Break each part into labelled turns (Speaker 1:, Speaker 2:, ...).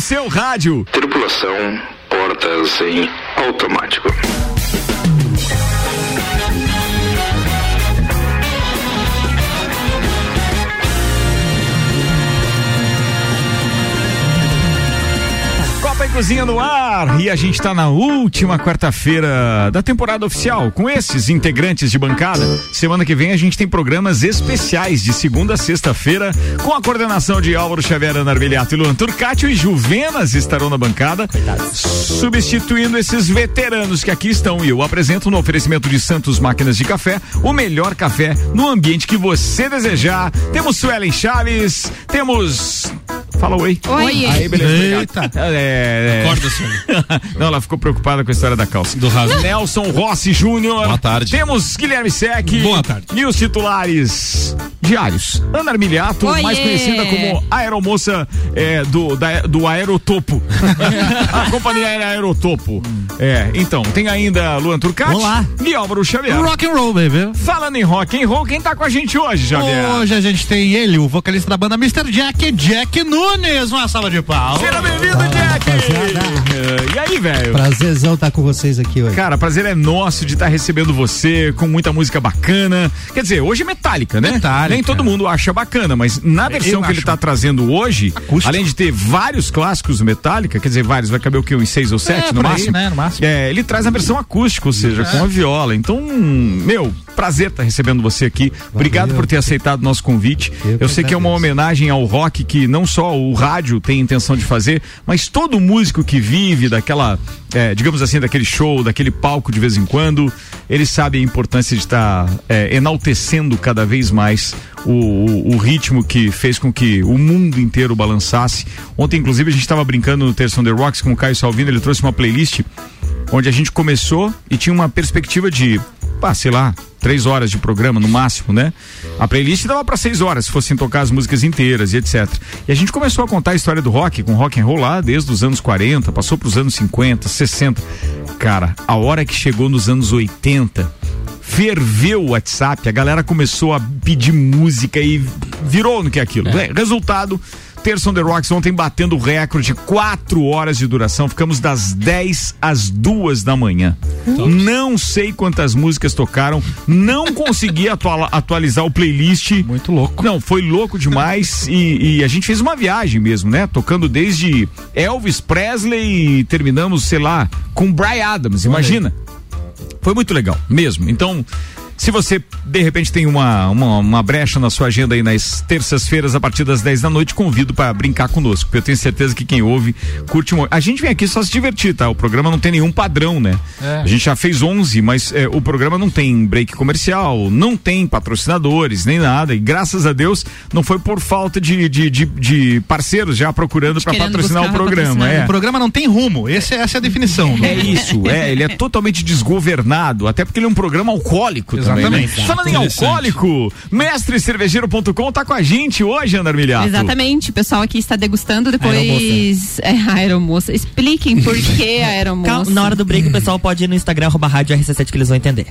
Speaker 1: seu rádio.
Speaker 2: Tripulação, portas em automático.
Speaker 1: E Cozinha no ar. E a gente está na última quarta-feira da temporada oficial com esses integrantes de bancada. Semana que vem a gente tem programas especiais de segunda a sexta-feira com a coordenação de Álvaro Xavier, Ana Armiliato e Luan Turcatio e Juvenas estarão na bancada, substituindo esses veteranos que aqui estão. E eu apresento no oferecimento de Santos Máquinas de Café o melhor café no ambiente que você desejar. Temos Suelen Chaves, temos Fala oi.
Speaker 3: Oi.
Speaker 1: Aí, beleza.
Speaker 4: Eita.
Speaker 1: obrigado. É, é.
Speaker 4: Acorda, senhor.
Speaker 1: Não, ela ficou preocupada com a história da calça.
Speaker 4: Do raso.
Speaker 1: Nelson Rossi Júnior.
Speaker 4: Boa tarde.
Speaker 1: Temos Guilherme Sec.
Speaker 4: Boa tarde.
Speaker 1: E os titulares diários. Ana Armiliato,
Speaker 3: Oiê.
Speaker 1: mais conhecida como aeromoça é, do, da- do Aerotopo. a companhia aérea Aerotopo. É, então, tem ainda Luan Turcati
Speaker 4: Olá.
Speaker 1: e Álvaro Xavier.
Speaker 4: Rock and roll, baby.
Speaker 1: Falando em rock and roll, quem tá com a gente hoje, Xavier?
Speaker 4: Hoje a gente tem ele, o vocalista da banda Mr. Jack, Jack Nunes. Uma salva de pau.
Speaker 1: Seja bem-vindo, Jack! É, E aí, velho?
Speaker 5: Prazerzão estar com vocês aqui hoje.
Speaker 1: Cara, prazer é nosso de estar recebendo você com muita música bacana. Quer dizer, hoje é metálica, né?
Speaker 4: Metallica.
Speaker 1: Nem todo mundo acha bacana, mas na versão
Speaker 4: Eu
Speaker 1: que ele
Speaker 4: acho.
Speaker 1: tá trazendo hoje,
Speaker 4: Acústico.
Speaker 1: além de ter vários clássicos do Metallica, quer dizer, vários, vai caber o quê? Uns seis ou sete
Speaker 4: É,
Speaker 1: no
Speaker 4: por aí,
Speaker 1: máximo?
Speaker 4: né? No máximo.
Speaker 1: É, ele traz a versão acústica, ou seja, com a viola. Então, meu, prazer estar recebendo você aqui. Obrigado por ter aceitado o nosso convite. Eu,
Speaker 5: Eu que
Speaker 1: sei que é uma homenagem ao rock que não só o rádio tem intenção de fazer, mas todo músico que vive daquela, é, digamos assim, daquele show, daquele palco de vez em quando, ele sabe a importância de estar é, enaltecendo cada vez mais o, o- o ritmo que fez com que o mundo inteiro balançasse. Ontem, inclusive, a gente estava brincando no Terça the Rocks com o Caio Salvino, ele trouxe uma playlist onde a gente começou e tinha uma perspectiva de, pá, sei lá, três horas de programa no máximo, né? A playlist dava para seis horas, se fossem tocar as músicas inteiras e etc. E a gente começou a contar a história do rock, com rock and roll lá desde os anos 40, passou pros anos 50, 60. Cara, a hora que chegou nos anos 80, ferveu o WhatsApp, a galera começou a pedir música e virou no que é aquilo. É, Resultado, Terça on the Rocks ontem batendo o recorde, quatro horas de duração, ficamos das 10 às duas da manhã. Não sei quantas músicas tocaram, não consegui atua- atualizar o playlist.
Speaker 4: Muito louco.
Speaker 1: Não, foi louco demais e, e a gente fez uma viagem mesmo, né? Tocando desde Elvis Presley e terminamos, sei lá, com Brian Adams, imagina. Foi muito legal, mesmo. Então, se você de repente tem uma, uma, uma brecha na sua agenda aí nas terças-feiras a partir das 10 da noite, convido para brincar conosco, porque eu tenho certeza que quem ouve curte muito. A gente vem aqui só se divertir, tá? O programa não tem nenhum padrão, né?
Speaker 4: É.
Speaker 1: A gente já fez 11, mas é, o programa não tem break comercial, não tem patrocinadores, nem nada. E graças a Deus não foi por falta de, de, de, de parceiros já procurando para patrocinar o programa. É.
Speaker 4: O programa não tem rumo. Esse, essa é a definição.
Speaker 1: É isso, é, ele é totalmente desgovernado, até porque ele é um programa alcoólico. Né?
Speaker 4: Exatamente.
Speaker 1: Falando em alcoólico, mestrecervejeiro.com tá com a gente hoje, Ana Armiliato.
Speaker 3: Exatamente, o pessoal aqui está degustando depois. É, a aeromoça. Expliquem por que a aeromoça.
Speaker 6: Calma, na hora do break o pessoal pode ir no Instagram, arroba rádio RC7 que eles vão entender.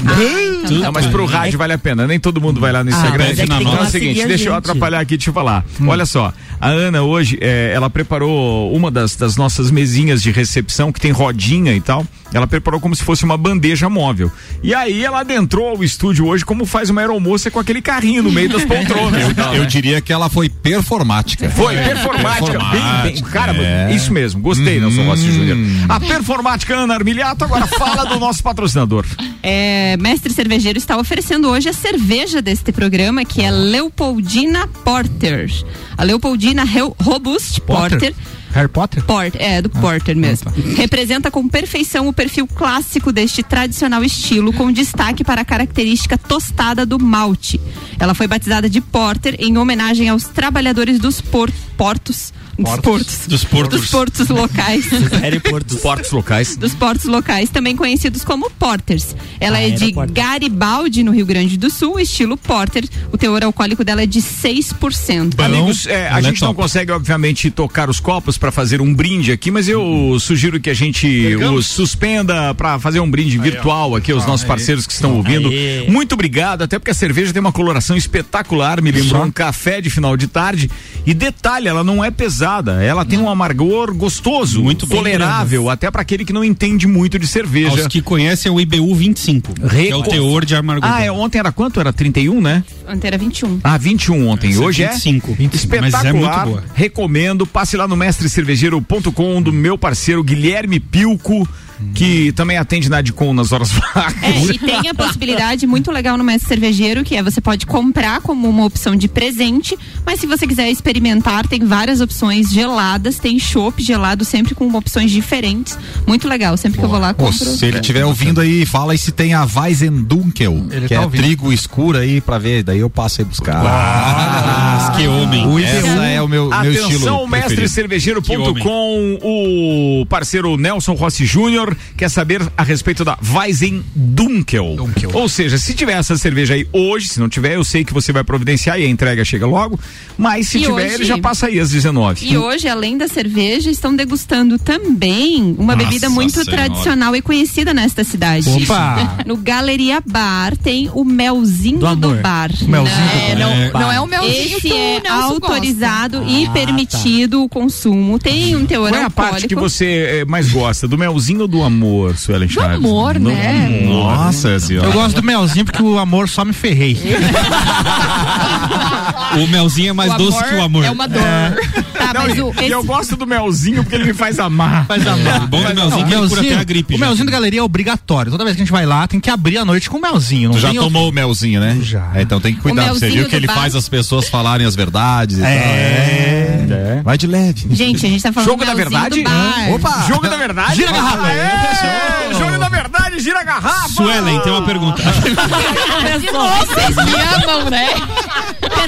Speaker 1: Não, mas pro rádio vale a pena, nem todo mundo vai lá no Instagram.
Speaker 6: mas é
Speaker 1: então é o seguinte, deixa eu atrapalhar aqui e te falar. Olha só, a Ana hoje, é, ela preparou uma das, das nossas mesinhas de recepção, que tem rodinha e tal, ela preparou como se fosse uma bandeja móvel. E aí ela adentrou ao estúdio hoje como faz uma aeromoça com aquele carrinho no meio das poltronas.
Speaker 7: Eu
Speaker 1: né?
Speaker 7: diria que ela foi performática.
Speaker 1: Foi, performática. Bem, bem, cara,
Speaker 7: é.
Speaker 1: isso mesmo, gostei, Nelson Rossi Júnior. A performática Ana Armiliato agora fala do nosso patrocinador.
Speaker 3: É, Mestre Cervejeiro está oferecendo hoje a cerveja deste programa, que é Leopoldina Porter. A Leopoldina Robust Porter.
Speaker 4: Harry Potter?
Speaker 3: Porter, é, do Porter mesmo. Representa com perfeição o perfil clássico deste tradicional estilo, com destaque para a característica tostada do malte. Ela foi batizada de Porter em homenagem aos trabalhadores dos por- portos. Dos portos.
Speaker 4: Dos portos.
Speaker 3: Dos portos locais.
Speaker 6: Harry Portos.
Speaker 1: Locais.
Speaker 3: dos portos locais, também conhecidos como porters. Ela
Speaker 6: Ah,
Speaker 3: é de
Speaker 6: porter.
Speaker 3: Garibaldi, no Rio Grande do Sul, estilo porter. O teor alcoólico dela é de 6%.
Speaker 1: Amigos, é, a
Speaker 7: é
Speaker 1: gente não
Speaker 7: top.
Speaker 1: consegue, obviamente, tocar os copos para fazer um brinde aqui, mas eu sugiro que a gente os suspenda para fazer um brinde virtual aqui aos nossos parceiros que estão ouvindo.
Speaker 6: Aê.
Speaker 1: Muito obrigado, até porque a cerveja tem uma coloração espetacular, me lembrou um café de final de tarde. E detalhe, ela não é pesada, Ela tem um amargor gostoso,
Speaker 8: Muito bem
Speaker 1: tolerável, até para aquele que não entende muito de cerveja.
Speaker 8: Aos que conhecem é o IBU 25, que é o teor de amargura.
Speaker 1: Ah, é, ontem era quanto? Era 31, né?
Speaker 3: Ontem era 21.
Speaker 1: Ah, 21 ontem.
Speaker 8: Essa é
Speaker 1: Hoje
Speaker 8: 25.
Speaker 1: é espetacular.
Speaker 8: Mas é muito boa.
Speaker 1: Recomendo. Passe lá no mestrecervejeiro.com do meu parceiro Guilherme Pilco, que também atende na Adcom nas horas vagas.
Speaker 3: É, e tem a possibilidade muito legal no Mestre Cervejeiro, que é você pode comprar como uma opção de presente, mas se você quiser experimentar, tem várias opções geladas, tem chopp gelado sempre com opções diferentes. Muito legal, sempre que eu vou lá
Speaker 7: Pô,
Speaker 3: compro.
Speaker 7: se ele estiver ouvindo aí, fala aí se tem a Weizendunkel,
Speaker 4: Ele
Speaker 7: que
Speaker 4: tá
Speaker 7: é
Speaker 4: ouvindo.
Speaker 7: trigo escuro aí pra ver, daí eu passo aí buscar.
Speaker 8: Ah, que homem.
Speaker 7: Essa é o meu, meu
Speaker 1: Atenção,
Speaker 7: estilo preferido.
Speaker 1: mestrecervejeiro.com, o parceiro Nelson Rossi Júnior quer saber a respeito da Weizen Dunkel.
Speaker 4: Dunkel.
Speaker 1: Ou seja, se tiver essa cerveja aí hoje, se não tiver, eu sei que você vai providenciar e a entrega chega logo, mas se
Speaker 3: E
Speaker 1: tiver,
Speaker 3: hoje-
Speaker 1: ele já passa aí às 19.
Speaker 3: E hoje, além da cerveja, estão degustando também uma
Speaker 7: Nossa
Speaker 3: bebida muito
Speaker 7: Senhora.
Speaker 3: tradicional e conhecida nesta cidade.
Speaker 4: Opa!
Speaker 3: No Galeria Bar tem o melzinho
Speaker 5: Do
Speaker 3: do, bar.
Speaker 4: O melzinho
Speaker 3: Não,
Speaker 4: do
Speaker 3: é,
Speaker 4: bar.
Speaker 3: não,
Speaker 9: Não é o melzinho
Speaker 3: Esse
Speaker 9: que
Speaker 3: é
Speaker 9: Nelson
Speaker 3: autorizado
Speaker 5: gosta.
Speaker 3: e
Speaker 5: Ah,
Speaker 3: permitido o consumo. Tem um teor
Speaker 1: Qual é a parte que você eh, mais gosta? Do melzinho ou do amor, Suelen Chaves?
Speaker 9: amor,
Speaker 1: Do
Speaker 9: né?
Speaker 1: amor.
Speaker 7: Nossa senhora.
Speaker 4: Eu gosto do melzinho porque o amor só me ferrei.
Speaker 8: O melzinho é mais
Speaker 9: O
Speaker 8: doce
Speaker 9: amor
Speaker 8: que o amor.
Speaker 9: É uma dor.
Speaker 3: Tá,
Speaker 1: Não,
Speaker 3: mas
Speaker 1: e,
Speaker 3: o,
Speaker 1: e eu
Speaker 3: esse-
Speaker 1: gosto do melzinho porque ele me faz amar.
Speaker 4: Faz amar.
Speaker 8: O bom do melzinho é que ele cura até a gripe.
Speaker 4: o
Speaker 8: já.
Speaker 4: melzinho da galeria é obrigatório. Toda vez que a gente vai lá, tem que abrir a noite com o melzinho. Não
Speaker 7: Tu já tomou o melzinho, né?
Speaker 4: Já.
Speaker 7: É, então tem que cuidar. Você
Speaker 3: melzinho
Speaker 7: viu que ele
Speaker 3: bar.
Speaker 7: faz as pessoas falarem as verdades e tal.
Speaker 1: É.
Speaker 7: Vai de leve.
Speaker 3: Gente, a gente tá falando
Speaker 1: Jogo da
Speaker 3: melzinho
Speaker 1: verdade?
Speaker 3: bar.
Speaker 1: Opa! Jogo da verdade?
Speaker 4: Gira a garrafa.
Speaker 1: Jogo da verdade, gira a garrafa!
Speaker 8: Suelen, tem uma pergunta.
Speaker 9: Vocês me amam, né?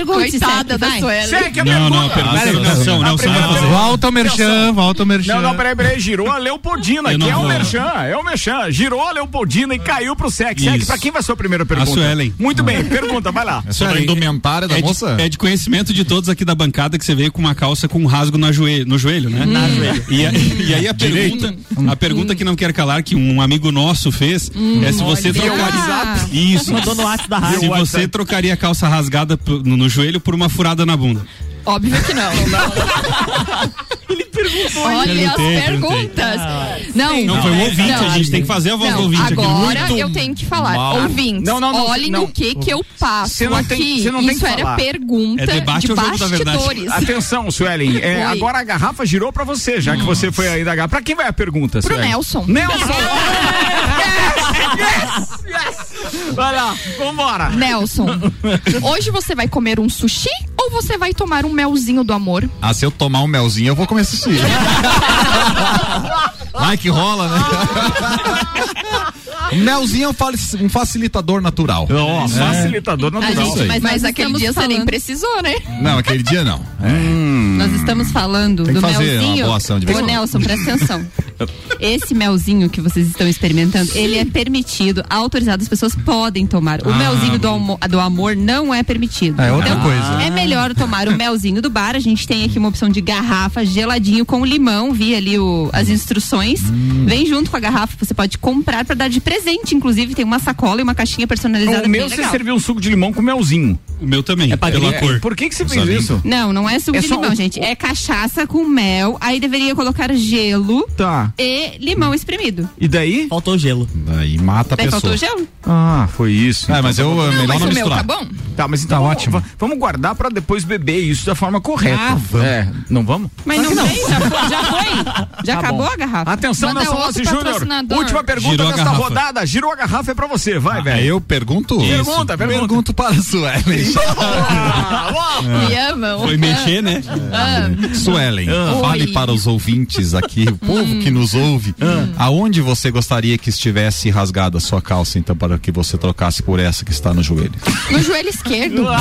Speaker 3: Pergunte,
Speaker 9: Coitada da
Speaker 3: vai.
Speaker 9: Suelen.
Speaker 1: Segue a
Speaker 8: Não, não, a
Speaker 1: pergunta. a
Speaker 8: fazer.
Speaker 1: pergunta-
Speaker 4: Volta o merchan, volta o merchan.
Speaker 1: Não, não, peraí, peraí, girou a Leopoldina, que
Speaker 8: não
Speaker 1: é o. Merchan, é o Merchan. Girou a Leopoldina e caiu pro Sec. Sec, pra quem vai ser a primeira pergunta?
Speaker 8: Suelen.
Speaker 1: Muito bem, pergunta, vai lá.
Speaker 7: É sobre a indumentária da
Speaker 8: é
Speaker 7: moça?
Speaker 8: É de conhecimento de todos aqui da bancada que você veio com uma calça com um rasgo joelho, no joelho, né? Na joelho. E, a- e aí a pergunta, a pergunta que não quer calar, que um amigo nosso fez, é se você
Speaker 3: Via
Speaker 8: trocaria. Isso.
Speaker 6: Mandou no da rádio.
Speaker 8: Se você trocaria a calça rasgada no, no joelho por uma furada na bunda.
Speaker 9: Óbvio que não. Ele perguntou. Olha as
Speaker 8: Perguntei,
Speaker 9: perguntas. Não,
Speaker 8: Não, foi um ouvinte,
Speaker 9: não.
Speaker 8: a gente tem que fazer a voz do
Speaker 9: Não,
Speaker 8: ouvinte aqui.
Speaker 9: agora
Speaker 8: Muito
Speaker 9: eu tenho que falar.
Speaker 7: mal.
Speaker 9: Ouvintes,
Speaker 1: Não, não, não,
Speaker 9: olhem
Speaker 1: não.
Speaker 9: o que que eu passo
Speaker 1: Você não tem-
Speaker 9: aqui.
Speaker 1: você não tem
Speaker 9: Isso
Speaker 1: que
Speaker 9: era
Speaker 1: falar.
Speaker 9: pergunta
Speaker 8: É debate
Speaker 9: de bastidores.
Speaker 1: Atenção, Suelen. é, agora a garrafa girou pra você, já que você foi aí da garrafa. Pra quem vai a pergunta,
Speaker 9: Pro
Speaker 1: Suelen?
Speaker 9: Nelson.
Speaker 1: Nelson! yes! Yes! Vai lá, vambora.
Speaker 9: Nelson, hoje você vai comer um sushi ou você vai tomar um melzinho do amor?
Speaker 7: Ah, se eu tomar um melzinho, eu vou comer sushi. Vai que rola, né? melzinho é um um facilitador natural.
Speaker 1: Ó, facilitador
Speaker 3: A
Speaker 1: natural.
Speaker 3: gente, mas
Speaker 9: Mas aquele dia você nem
Speaker 3: falando-
Speaker 9: precisou, né?
Speaker 7: Não, aquele dia não.
Speaker 3: Nós estamos falando
Speaker 7: Tem que
Speaker 3: do
Speaker 7: fazer uma
Speaker 3: melzinho.
Speaker 7: boa ação de vez
Speaker 3: Ô. Nelson, presta atenção. Esse melzinho que vocês estão experimentando, ele é permitido, autorizado, as pessoas podem tomar. O melzinho do, do amor não é permitido.
Speaker 4: É outra coisa.
Speaker 3: É melhor tomar o melzinho do bar. A gente tem aqui uma opção de garrafa geladinho com limão. Vi ali o- as instruções.
Speaker 1: Hum.
Speaker 3: Vem junto com a garrafa. Você pode comprar para dar de presente. Inclusive, tem uma sacola e uma caixinha personalizada.
Speaker 1: O meu você serviu um suco de limão com melzinho.
Speaker 8: O meu também, pela
Speaker 1: É,
Speaker 8: cor.
Speaker 1: Por que, que você fez isso?
Speaker 3: Não, não é suco
Speaker 1: É
Speaker 3: de limão,
Speaker 1: o-
Speaker 3: gente. É cachaça com mel. Aí deveria colocar gelo
Speaker 1: Tá.
Speaker 3: e limão espremido.
Speaker 1: E daí?
Speaker 6: Faltou gelo.
Speaker 7: Daí mata a pessoa.
Speaker 3: faltou gelo?
Speaker 1: Ah, foi isso.
Speaker 7: É, mas eu é melhor
Speaker 9: Mas
Speaker 7: não
Speaker 9: o meu
Speaker 7: misturar.
Speaker 9: tá bom?
Speaker 1: Tá, mas então
Speaker 4: Tá
Speaker 1: vamos,
Speaker 4: ótimo.
Speaker 1: va- vamos guardar pra depois beber isso da forma correta.
Speaker 4: Ah, vamos.
Speaker 1: É, não vamos?
Speaker 3: Mas não, tem, já foi. Já, foi. já
Speaker 1: Tá
Speaker 3: acabou
Speaker 1: bom.
Speaker 3: a garrafa.
Speaker 1: Atenção,
Speaker 9: Manda
Speaker 1: Nelson Rossi Júnior. Última pergunta
Speaker 8: Girou a
Speaker 1: desta
Speaker 8: garrafa.
Speaker 1: rodada. Girou a garrafa é pra você. Vai,
Speaker 7: Aí
Speaker 1: velho.
Speaker 7: eu pergunto.
Speaker 1: Pergunta, pergunta.
Speaker 7: Pergunto para a Suelen.
Speaker 9: Me amam.
Speaker 8: Foi mexer, né?
Speaker 7: Suelen, fale
Speaker 9: Oi.
Speaker 7: para os ouvintes aqui, o povo que nos ouve, aonde você gostaria que estivesse rasgada a sua calça, então, para que você trocasse por essa que está no joelho?
Speaker 9: No joelho esquerdo.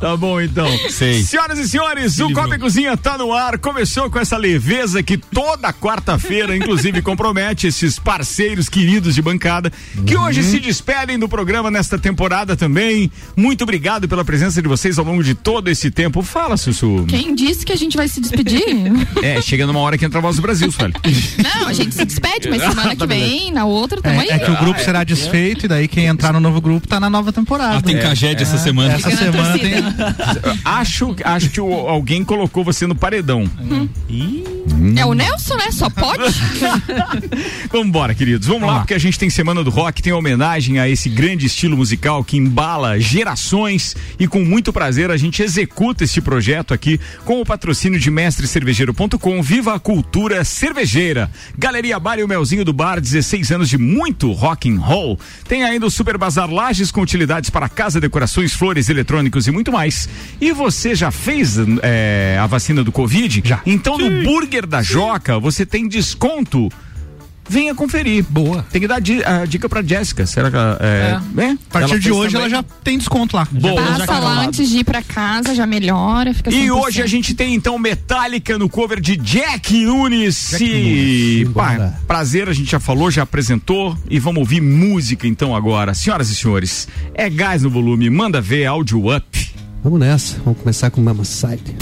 Speaker 1: tá bom, então.
Speaker 7: Sei.
Speaker 1: Senhoras e senhores, o Copa e Cozinha tá no ar. Começou com essa leveza que toda quarta-feira, inclusive, compromete esses parceiros queridos de bancada, que hoje se despedem do programa nesta temporada também. Muito obrigado pela presença de vocês ao longo de todo esse tempo. Fala, Sussu.
Speaker 9: Quem disse que a gente vai se despedir?
Speaker 1: É, chega numa hora que entra a voz do Brasil, velho.
Speaker 9: Não, a gente se despede, mas semana que vem, na outra,
Speaker 1: É
Speaker 9: tamo aí.
Speaker 4: É, é que o grupo será desfeito e daí quem entrar no novo grupo tá na nova temporada.
Speaker 8: Ah, tem
Speaker 4: É.
Speaker 8: Caged essa semana.
Speaker 4: Essa semana tem.
Speaker 1: Acho, acho que o- alguém colocou você no paredão.
Speaker 9: É o Nelson, né? Só pode.
Speaker 1: Vambora, queridos. Vamos, lá,
Speaker 4: lá.
Speaker 1: porque a gente tem Semana do Rock, tem homenagem a esse grande estilo musical que embala gerações e com muito prazer a gente executa este projeto aqui com o patrocínio de mestrecervejeiro.com. Viva a cultura cervejeira. Galeria Bar e o Melzinho do Bar, 16 anos de muito rock and roll. Tem ainda o Super Bazar Lages com utilidades para casa, decorações, flores, eletrônicos e muito mais. E você já fez eh, a vacina do Covid?
Speaker 4: Já.
Speaker 1: Então no Burger da Joca você tem desconto. Venha conferir.
Speaker 4: Boa.
Speaker 1: Tem que dar a dica pra Jéssica. Será que ela. É, é?
Speaker 4: A partir
Speaker 1: Ela
Speaker 4: de hoje
Speaker 1: também.
Speaker 4: ela já tem desconto lá.
Speaker 1: Boa.
Speaker 4: Já- já
Speaker 9: Passa lá antes de ir pra casa, já melhora, fica
Speaker 1: E
Speaker 9: 100%.
Speaker 1: hoje a gente tem então Metallica no cover de Jack Nunes.
Speaker 5: Jack Nunes,
Speaker 1: pá,
Speaker 5: simbora.
Speaker 1: prazer, a gente já falou, já apresentou e vamos ouvir música então agora. Senhoras e senhores, é gás no volume, manda ver áudio up.
Speaker 5: Vamos nessa, vamos começar com Mama Side.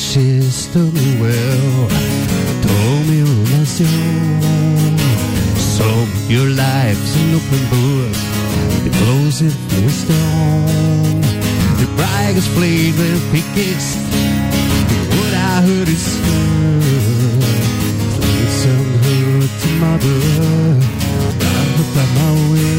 Speaker 5: system well. Dominación. So your life's an open book. The closest wisdom. The brightest played when pickets. What I heard is good. Listen her to mother. I hope I'm always.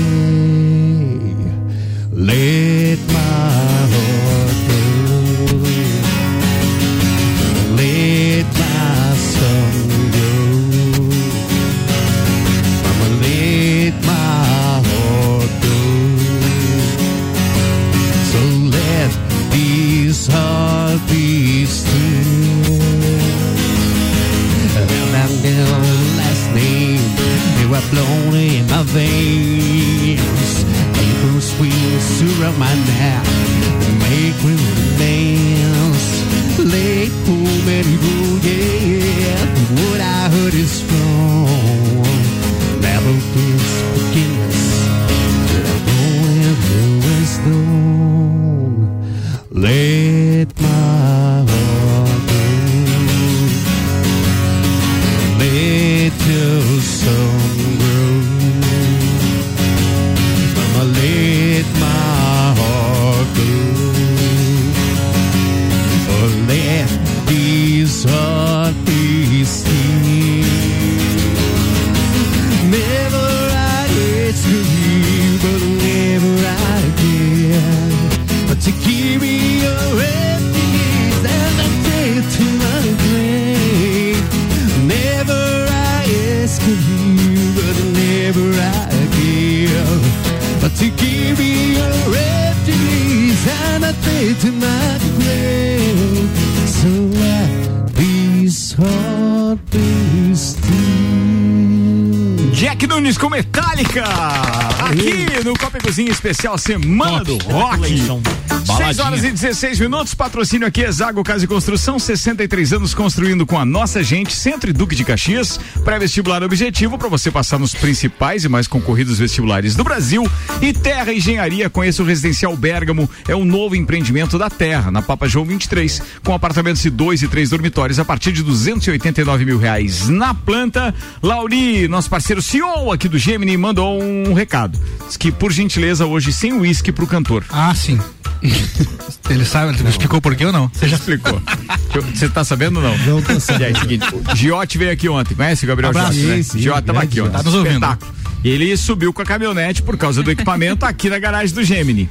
Speaker 5: Veins. April swings around my neck, make me dance. Late home and go, oh, yeah. What I heard is wrong. Never
Speaker 1: Jack Nunes com Metallica. Aqui no Copa Cozinha Especial Semana do Rock. 6 horas e 16 minutos, patrocínio aqui é Zago Casa e Construção, 63 anos construindo com a nossa gente, Centro e Duque de Caxias, pré-vestibular objetivo para você passar nos principais e mais concorridos vestibulares do Brasil e Terra Engenharia, conheça o Residencial Bergamo, é um novo empreendimento da Terra, na Papa João 23, com apartamentos de dois e três dormitórios a partir de 289 mil reais na planta. Lauri, nosso parceiro CEO aqui do Gemini, mandou um recado, diz que por gentileza hoje sem uísque pro cantor.
Speaker 4: Ah, sim. Ele sabe, ele explicou por quê ou não?
Speaker 1: Você já explicou. Você tá sabendo ou não?
Speaker 5: Não tô sabendo.
Speaker 1: E aí, seguinte, o Giotti veio aqui ontem. Conhece o Gabriel
Speaker 4: Abraço.
Speaker 1: Giotti, né?
Speaker 5: Sim,
Speaker 1: Giotti tava aqui ontem.
Speaker 4: Tá nos ouvindo.
Speaker 1: Espetáculo. Ele subiu com a caminhonete por causa do equipamento aqui na garagem do Gemini.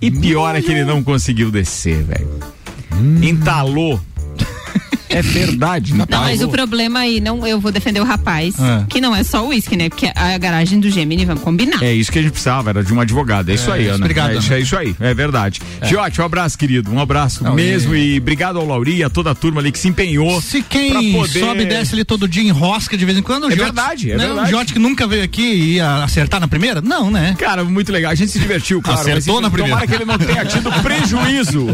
Speaker 1: E pior é que ele não conseguiu descer, velho. Entalou. É verdade,
Speaker 3: Não,
Speaker 1: entalou.
Speaker 3: mas o problema aí, não, eu vou defender o rapaz,
Speaker 4: É.
Speaker 3: que não é só o uísque, né? Porque a garagem do Gemini, vamos combinar.
Speaker 1: É isso que a gente precisava, era de um advogado. É isso aí, Ana.
Speaker 4: obrigado,
Speaker 1: é, isso,
Speaker 4: Ana.
Speaker 1: é isso aí, é verdade. Giotti, um abraço, querido. Um abraço
Speaker 4: Não,
Speaker 1: mesmo. E... obrigado ao Lauri e a toda a turma ali que se empenhou.
Speaker 4: Se quem
Speaker 1: poder...
Speaker 4: sobe e desce ali todo dia em rosca de vez em quando, o
Speaker 1: É
Speaker 4: Jote-
Speaker 1: verdade, é
Speaker 4: né,
Speaker 1: verdade.
Speaker 4: O Jote que nunca veio aqui e ia acertar na primeira? Não, né?
Speaker 1: Cara, muito legal. A gente se divertiu, claro.
Speaker 4: Acertou
Speaker 1: mas
Speaker 4: na
Speaker 1: Tomara
Speaker 4: primeira.
Speaker 1: que ele não tenha tido prejuízo.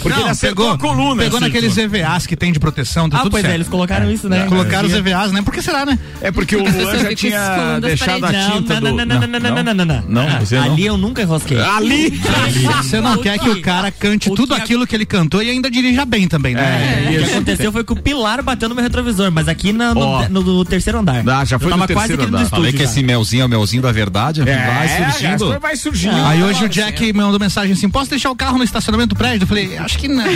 Speaker 1: Porque
Speaker 4: não,
Speaker 1: ele acertou
Speaker 4: pegou,
Speaker 1: a coluna.
Speaker 4: Pegou
Speaker 1: assim.
Speaker 4: naqueles EVAs que tem de proteção proteção, tá
Speaker 6: Ah,
Speaker 4: tudo
Speaker 6: pois
Speaker 4: certo.
Speaker 6: é, eles colocaram isso, né?
Speaker 4: Colocaram os
Speaker 6: É.
Speaker 4: EVAs, né? Por que será, né?
Speaker 1: É porque o Luan já tinha deixado a tinta
Speaker 6: não,
Speaker 1: do...
Speaker 6: não, não, não, não, não, não, não, não.
Speaker 1: Não,
Speaker 6: Ah,
Speaker 1: você não?
Speaker 6: Ali eu nunca enrosquei.
Speaker 1: Ali!
Speaker 4: Você não quer que o cara cante
Speaker 6: o
Speaker 4: tudo
Speaker 6: que-
Speaker 4: aquilo que ele cantou e ainda dirija bem também, né?
Speaker 6: É, o que aconteceu foi que o pilar bateu no meu retrovisor, mas aqui no,
Speaker 1: Ó.
Speaker 6: no- no terceiro andar.
Speaker 1: Ah, já foi
Speaker 6: eu tava
Speaker 1: no
Speaker 6: quase
Speaker 1: terceiro
Speaker 6: aqui no
Speaker 1: andar.
Speaker 7: Falei que esse melzinho é o melzinho da verdade. vai
Speaker 1: É,
Speaker 7: surgindo.
Speaker 1: vai, vai surgindo.
Speaker 4: Aí hoje o Jack mandou mensagem assim: posso deixar o carro no estacionamento do prédio? Eu falei, acho que não.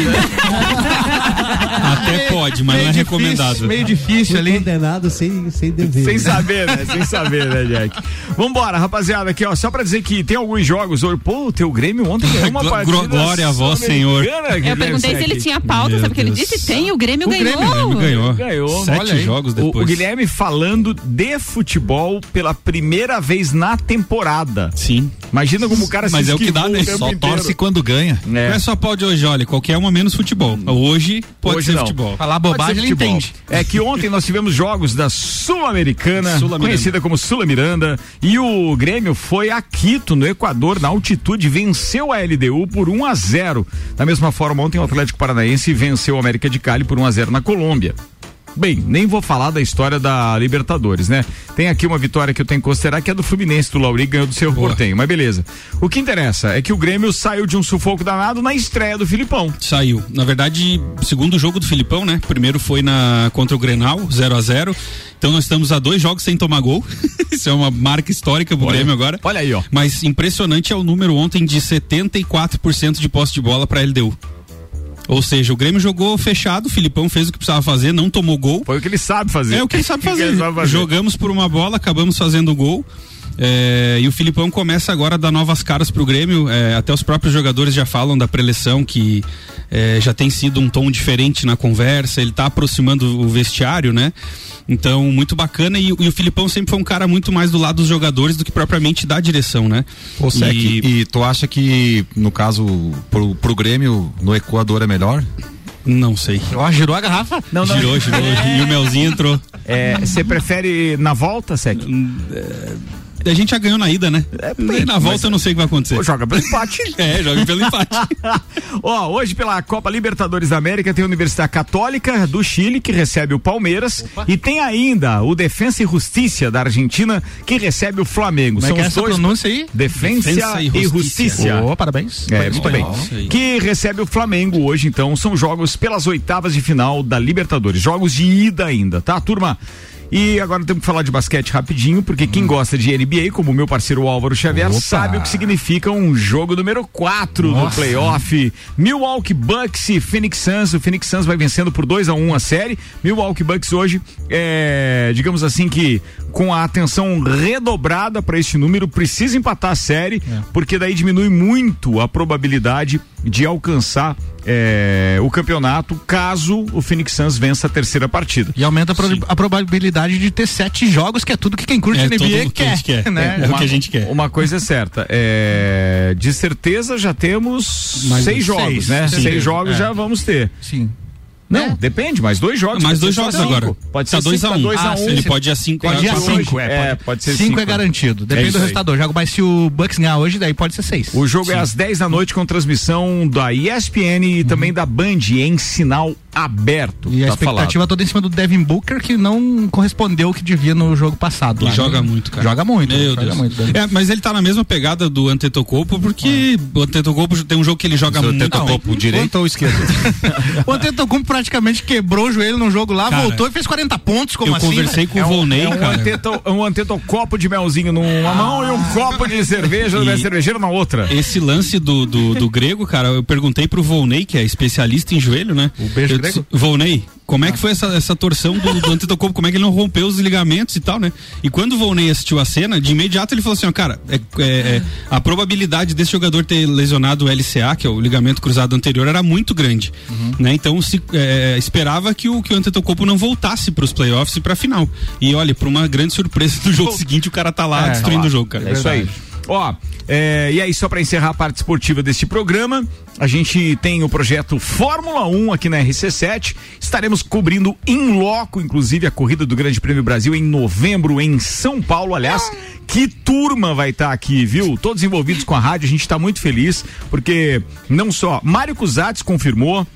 Speaker 8: Até pode, mas não é
Speaker 4: Meio
Speaker 8: recomendado.
Speaker 4: difícil, meio difícil
Speaker 5: Fui
Speaker 4: ali.
Speaker 5: condenado sem, sem dever.
Speaker 1: Sem saber, né? Sem saber, né, Jack? Vambora, rapaziada, aqui, ó, só pra dizer que tem alguns jogos hoje. Pô, o teu Grêmio ontem ganhou uma partida.
Speaker 8: glória a vós,
Speaker 1: sul-americana,
Speaker 3: Eu perguntei se ele tinha pauta,
Speaker 8: Meu
Speaker 3: sabe o que ele disse? Tem, o Grêmio
Speaker 4: O
Speaker 3: ganhou.
Speaker 4: Grêmio,
Speaker 8: Grêmio ganhou.
Speaker 1: Ganhou.
Speaker 8: Sete
Speaker 1: Olha aí.
Speaker 8: jogos
Speaker 1: O-
Speaker 8: depois.
Speaker 1: O, Guilherme falando de futebol pela primeira vez na temporada.
Speaker 8: Sim.
Speaker 1: Imagina como o cara
Speaker 8: Mas
Speaker 1: se
Speaker 8: é o que dá, né?
Speaker 7: Só
Speaker 1: inteiro.
Speaker 7: torce quando ganha.
Speaker 8: Não
Speaker 1: É.
Speaker 8: é só pau de hoje, olha, qualquer uma menos futebol. Hoje pode
Speaker 1: Hoje
Speaker 8: ser
Speaker 1: não.
Speaker 8: futebol.
Speaker 4: Falar bobagem, ele
Speaker 1: futebol.
Speaker 4: entende.
Speaker 1: É que ontem nós tivemos jogos da Sul-Americana,
Speaker 8: Sula
Speaker 1: conhecida como Sula Miranda, e o Grêmio foi a Quito, no Equador, na altitude, venceu a LDU por 1 a 0. Da mesma forma, ontem o Atlético Paranaense venceu o América de Cali por 1 a 0 na Colômbia. Bem, nem vou falar da história da Libertadores, né? Tem aqui uma vitória que eu tenho que considerar que é do Fluminense, do Lauri, ganhou do
Speaker 8: Boa.
Speaker 1: Portenho, mas beleza. O que interessa é que o Grêmio saiu de um sufoco danado na estreia do Filipão.
Speaker 8: Saiu. Na verdade, segundo jogo do Filipão, né? Primeiro foi na contra o Grenal, 0 a 0 Então nós estamos a dois jogos sem tomar gol. Isso é uma marca histórica pro Grêmio agora.
Speaker 1: Olha aí, ó.
Speaker 8: Mas impressionante é o número ontem de 74% de posse de bola para LDU. Ou seja, o Grêmio jogou fechado, o Filipão fez o que precisava fazer, não tomou gol.
Speaker 1: Foi o que ele sabe fazer.
Speaker 8: É o que ele sabe fazer.
Speaker 1: ele sabe fazer.
Speaker 8: Jogamos por uma bola, acabamos fazendo o gol. É, e o Filipão começa agora a dar novas caras pro Grêmio. é, até os próprios jogadores já falam da preleção que é, já tem sido um tom diferente na conversa. Ele tá aproximando o vestiário, né? Então, muito bacana. E, e o Filipão sempre foi um cara muito mais do lado dos jogadores do que propriamente da direção, né?
Speaker 7: Ô, Sec,
Speaker 8: E-
Speaker 7: e... tu acha que, no caso, pro, pro Grêmio, no Equador é melhor?
Speaker 8: Não sei.
Speaker 4: Ó, girou a garrafa.
Speaker 1: Não, não.
Speaker 8: Girou, girou. e o Melzinho entrou.
Speaker 1: É, Você prefere na volta, Sec?
Speaker 8: A gente já ganhou na ida, né?
Speaker 1: bem,
Speaker 8: na volta
Speaker 1: mas-
Speaker 8: eu não sei o que vai acontecer.
Speaker 1: Joga pelo empate.
Speaker 8: É, joga pelo empate.
Speaker 1: Ó, hoje pela Copa Libertadores da América tem a Universidade Católica do Chile que recebe o Palmeiras e tem ainda o Defensa e Justiça da Argentina que recebe o Flamengo.
Speaker 4: Como é
Speaker 1: São
Speaker 4: que é
Speaker 1: os
Speaker 4: essa
Speaker 1: dois
Speaker 4: pronúncia aí?
Speaker 1: Defensa
Speaker 8: Defensa
Speaker 1: e Justiça.
Speaker 4: Ô, parabéns.
Speaker 1: É, muito bem. Que recebe o Flamengo hoje, então. São jogos pelas oitavas de final da Libertadores. Jogos de ida ainda, tá, turma? E agora temos que falar de basquete rapidinho, porque quem gosta de NBA, como o meu parceiro Álvaro Xavier,
Speaker 4: Opa.
Speaker 1: sabe o que significa um jogo número 4 do
Speaker 4: Nossa.
Speaker 1: playoff. Milwaukee Bucks e Phoenix Suns. O Phoenix Suns vai vencendo por 2 a 1 a série. Milwaukee Bucks hoje, é, digamos assim que com a atenção redobrada para este número, precisa empatar a série, porque daí diminui muito a probabilidade de alcançar é, o campeonato caso o Phoenix Suns vença a terceira partida.
Speaker 4: E aumenta a, pro- a probabilidade de ter sete jogos, que é tudo que quem curte
Speaker 8: É
Speaker 4: NBA
Speaker 8: que
Speaker 4: quer.
Speaker 8: quer.
Speaker 4: Né?
Speaker 8: É o que a gente quer.
Speaker 1: Uma coisa é certa, é, de certeza já temos
Speaker 8: Mais
Speaker 1: seis
Speaker 8: uns
Speaker 1: jogos,
Speaker 4: seis,
Speaker 1: né?
Speaker 4: sim.
Speaker 1: Seis jogos
Speaker 4: É.
Speaker 1: já vamos ter.
Speaker 4: Sim.
Speaker 1: Não,
Speaker 4: É.
Speaker 1: depende, mais dois jogos.
Speaker 8: Mais dois jogos
Speaker 1: cinco.
Speaker 8: agora.
Speaker 1: Pode
Speaker 8: tá
Speaker 1: ser
Speaker 8: 2 a 1
Speaker 1: cinco, dois
Speaker 8: ah,
Speaker 1: a um.
Speaker 8: Ele pode ir a 5
Speaker 4: Pode ir a
Speaker 1: Hoje,
Speaker 4: cinco,
Speaker 1: é,
Speaker 4: é,
Speaker 1: pode ser
Speaker 4: Cinco
Speaker 1: cinco.
Speaker 4: é garantido. Depende
Speaker 1: isso
Speaker 4: do
Speaker 1: aí.
Speaker 4: resultador. Joga, mas se o Bucks ganhar hoje, daí pode ser seis.
Speaker 1: O jogo é às 10 da noite com transmissão da ESPN e também da Band em sinal aberto.
Speaker 4: E a
Speaker 1: tá
Speaker 4: expectativa toda em cima do Devin Booker, que não correspondeu o que devia no jogo passado.
Speaker 8: Ele
Speaker 4: lá,
Speaker 8: joga
Speaker 4: né?
Speaker 8: muito, cara.
Speaker 4: Joga muito.
Speaker 8: Meu
Speaker 4: joga
Speaker 8: Deus.
Speaker 4: muito.
Speaker 8: É, mas ele tá na mesma pegada do Antetokounmpo, porque o Antetokounmpo tem um jogo que ele joga muito
Speaker 7: topo direito ou esquerdo?
Speaker 4: O Antetokounmpo praticamente quebrou o joelho num jogo lá,
Speaker 8: Cara,
Speaker 4: voltou e fez 40 pontos, como
Speaker 8: eu
Speaker 4: assim?
Speaker 8: conversei com
Speaker 1: É
Speaker 8: o Volney,
Speaker 1: é um,
Speaker 8: cara.
Speaker 1: anteto, um antetocopo de melzinho numa mão e um copo de cerveja,
Speaker 8: E-
Speaker 1: da cervejeira na outra.
Speaker 8: Esse lance do, do, do grego, cara, eu perguntei pro Volney, que é especialista em joelho, né?
Speaker 4: O beijo
Speaker 8: Eu
Speaker 4: grego?
Speaker 8: Volney, como é que foi essa, essa torção do, do Antetokounmpo? Como é que ele não rompeu os ligamentos e tal, né? E quando o Volney assistiu a cena, de imediato ele falou assim, ó, cara, é, é, é, a probabilidade desse jogador ter lesionado o LCA, que é o ligamento cruzado anterior, era muito grande, né? Então se é, esperava que o, que o Antetokounmpo não voltasse pros playoffs e pra final. E olha, pra uma grande surpresa do jogo seguinte, o cara tá lá
Speaker 4: É,
Speaker 8: destruindo
Speaker 1: tá lá.
Speaker 8: o jogo, cara.
Speaker 1: É isso aí. Ó, é, e aí, só para encerrar a parte esportiva deste programa, a gente tem o projeto Fórmula 1 aqui na RC7. Estaremos cobrindo em loco, inclusive, a corrida do Grande Prêmio Brasil em novembro em São Paulo. Aliás, que turma vai estar aqui, viu? Todos envolvidos com a rádio, a gente está muito feliz, porque não só Mário Cusatz confirmou.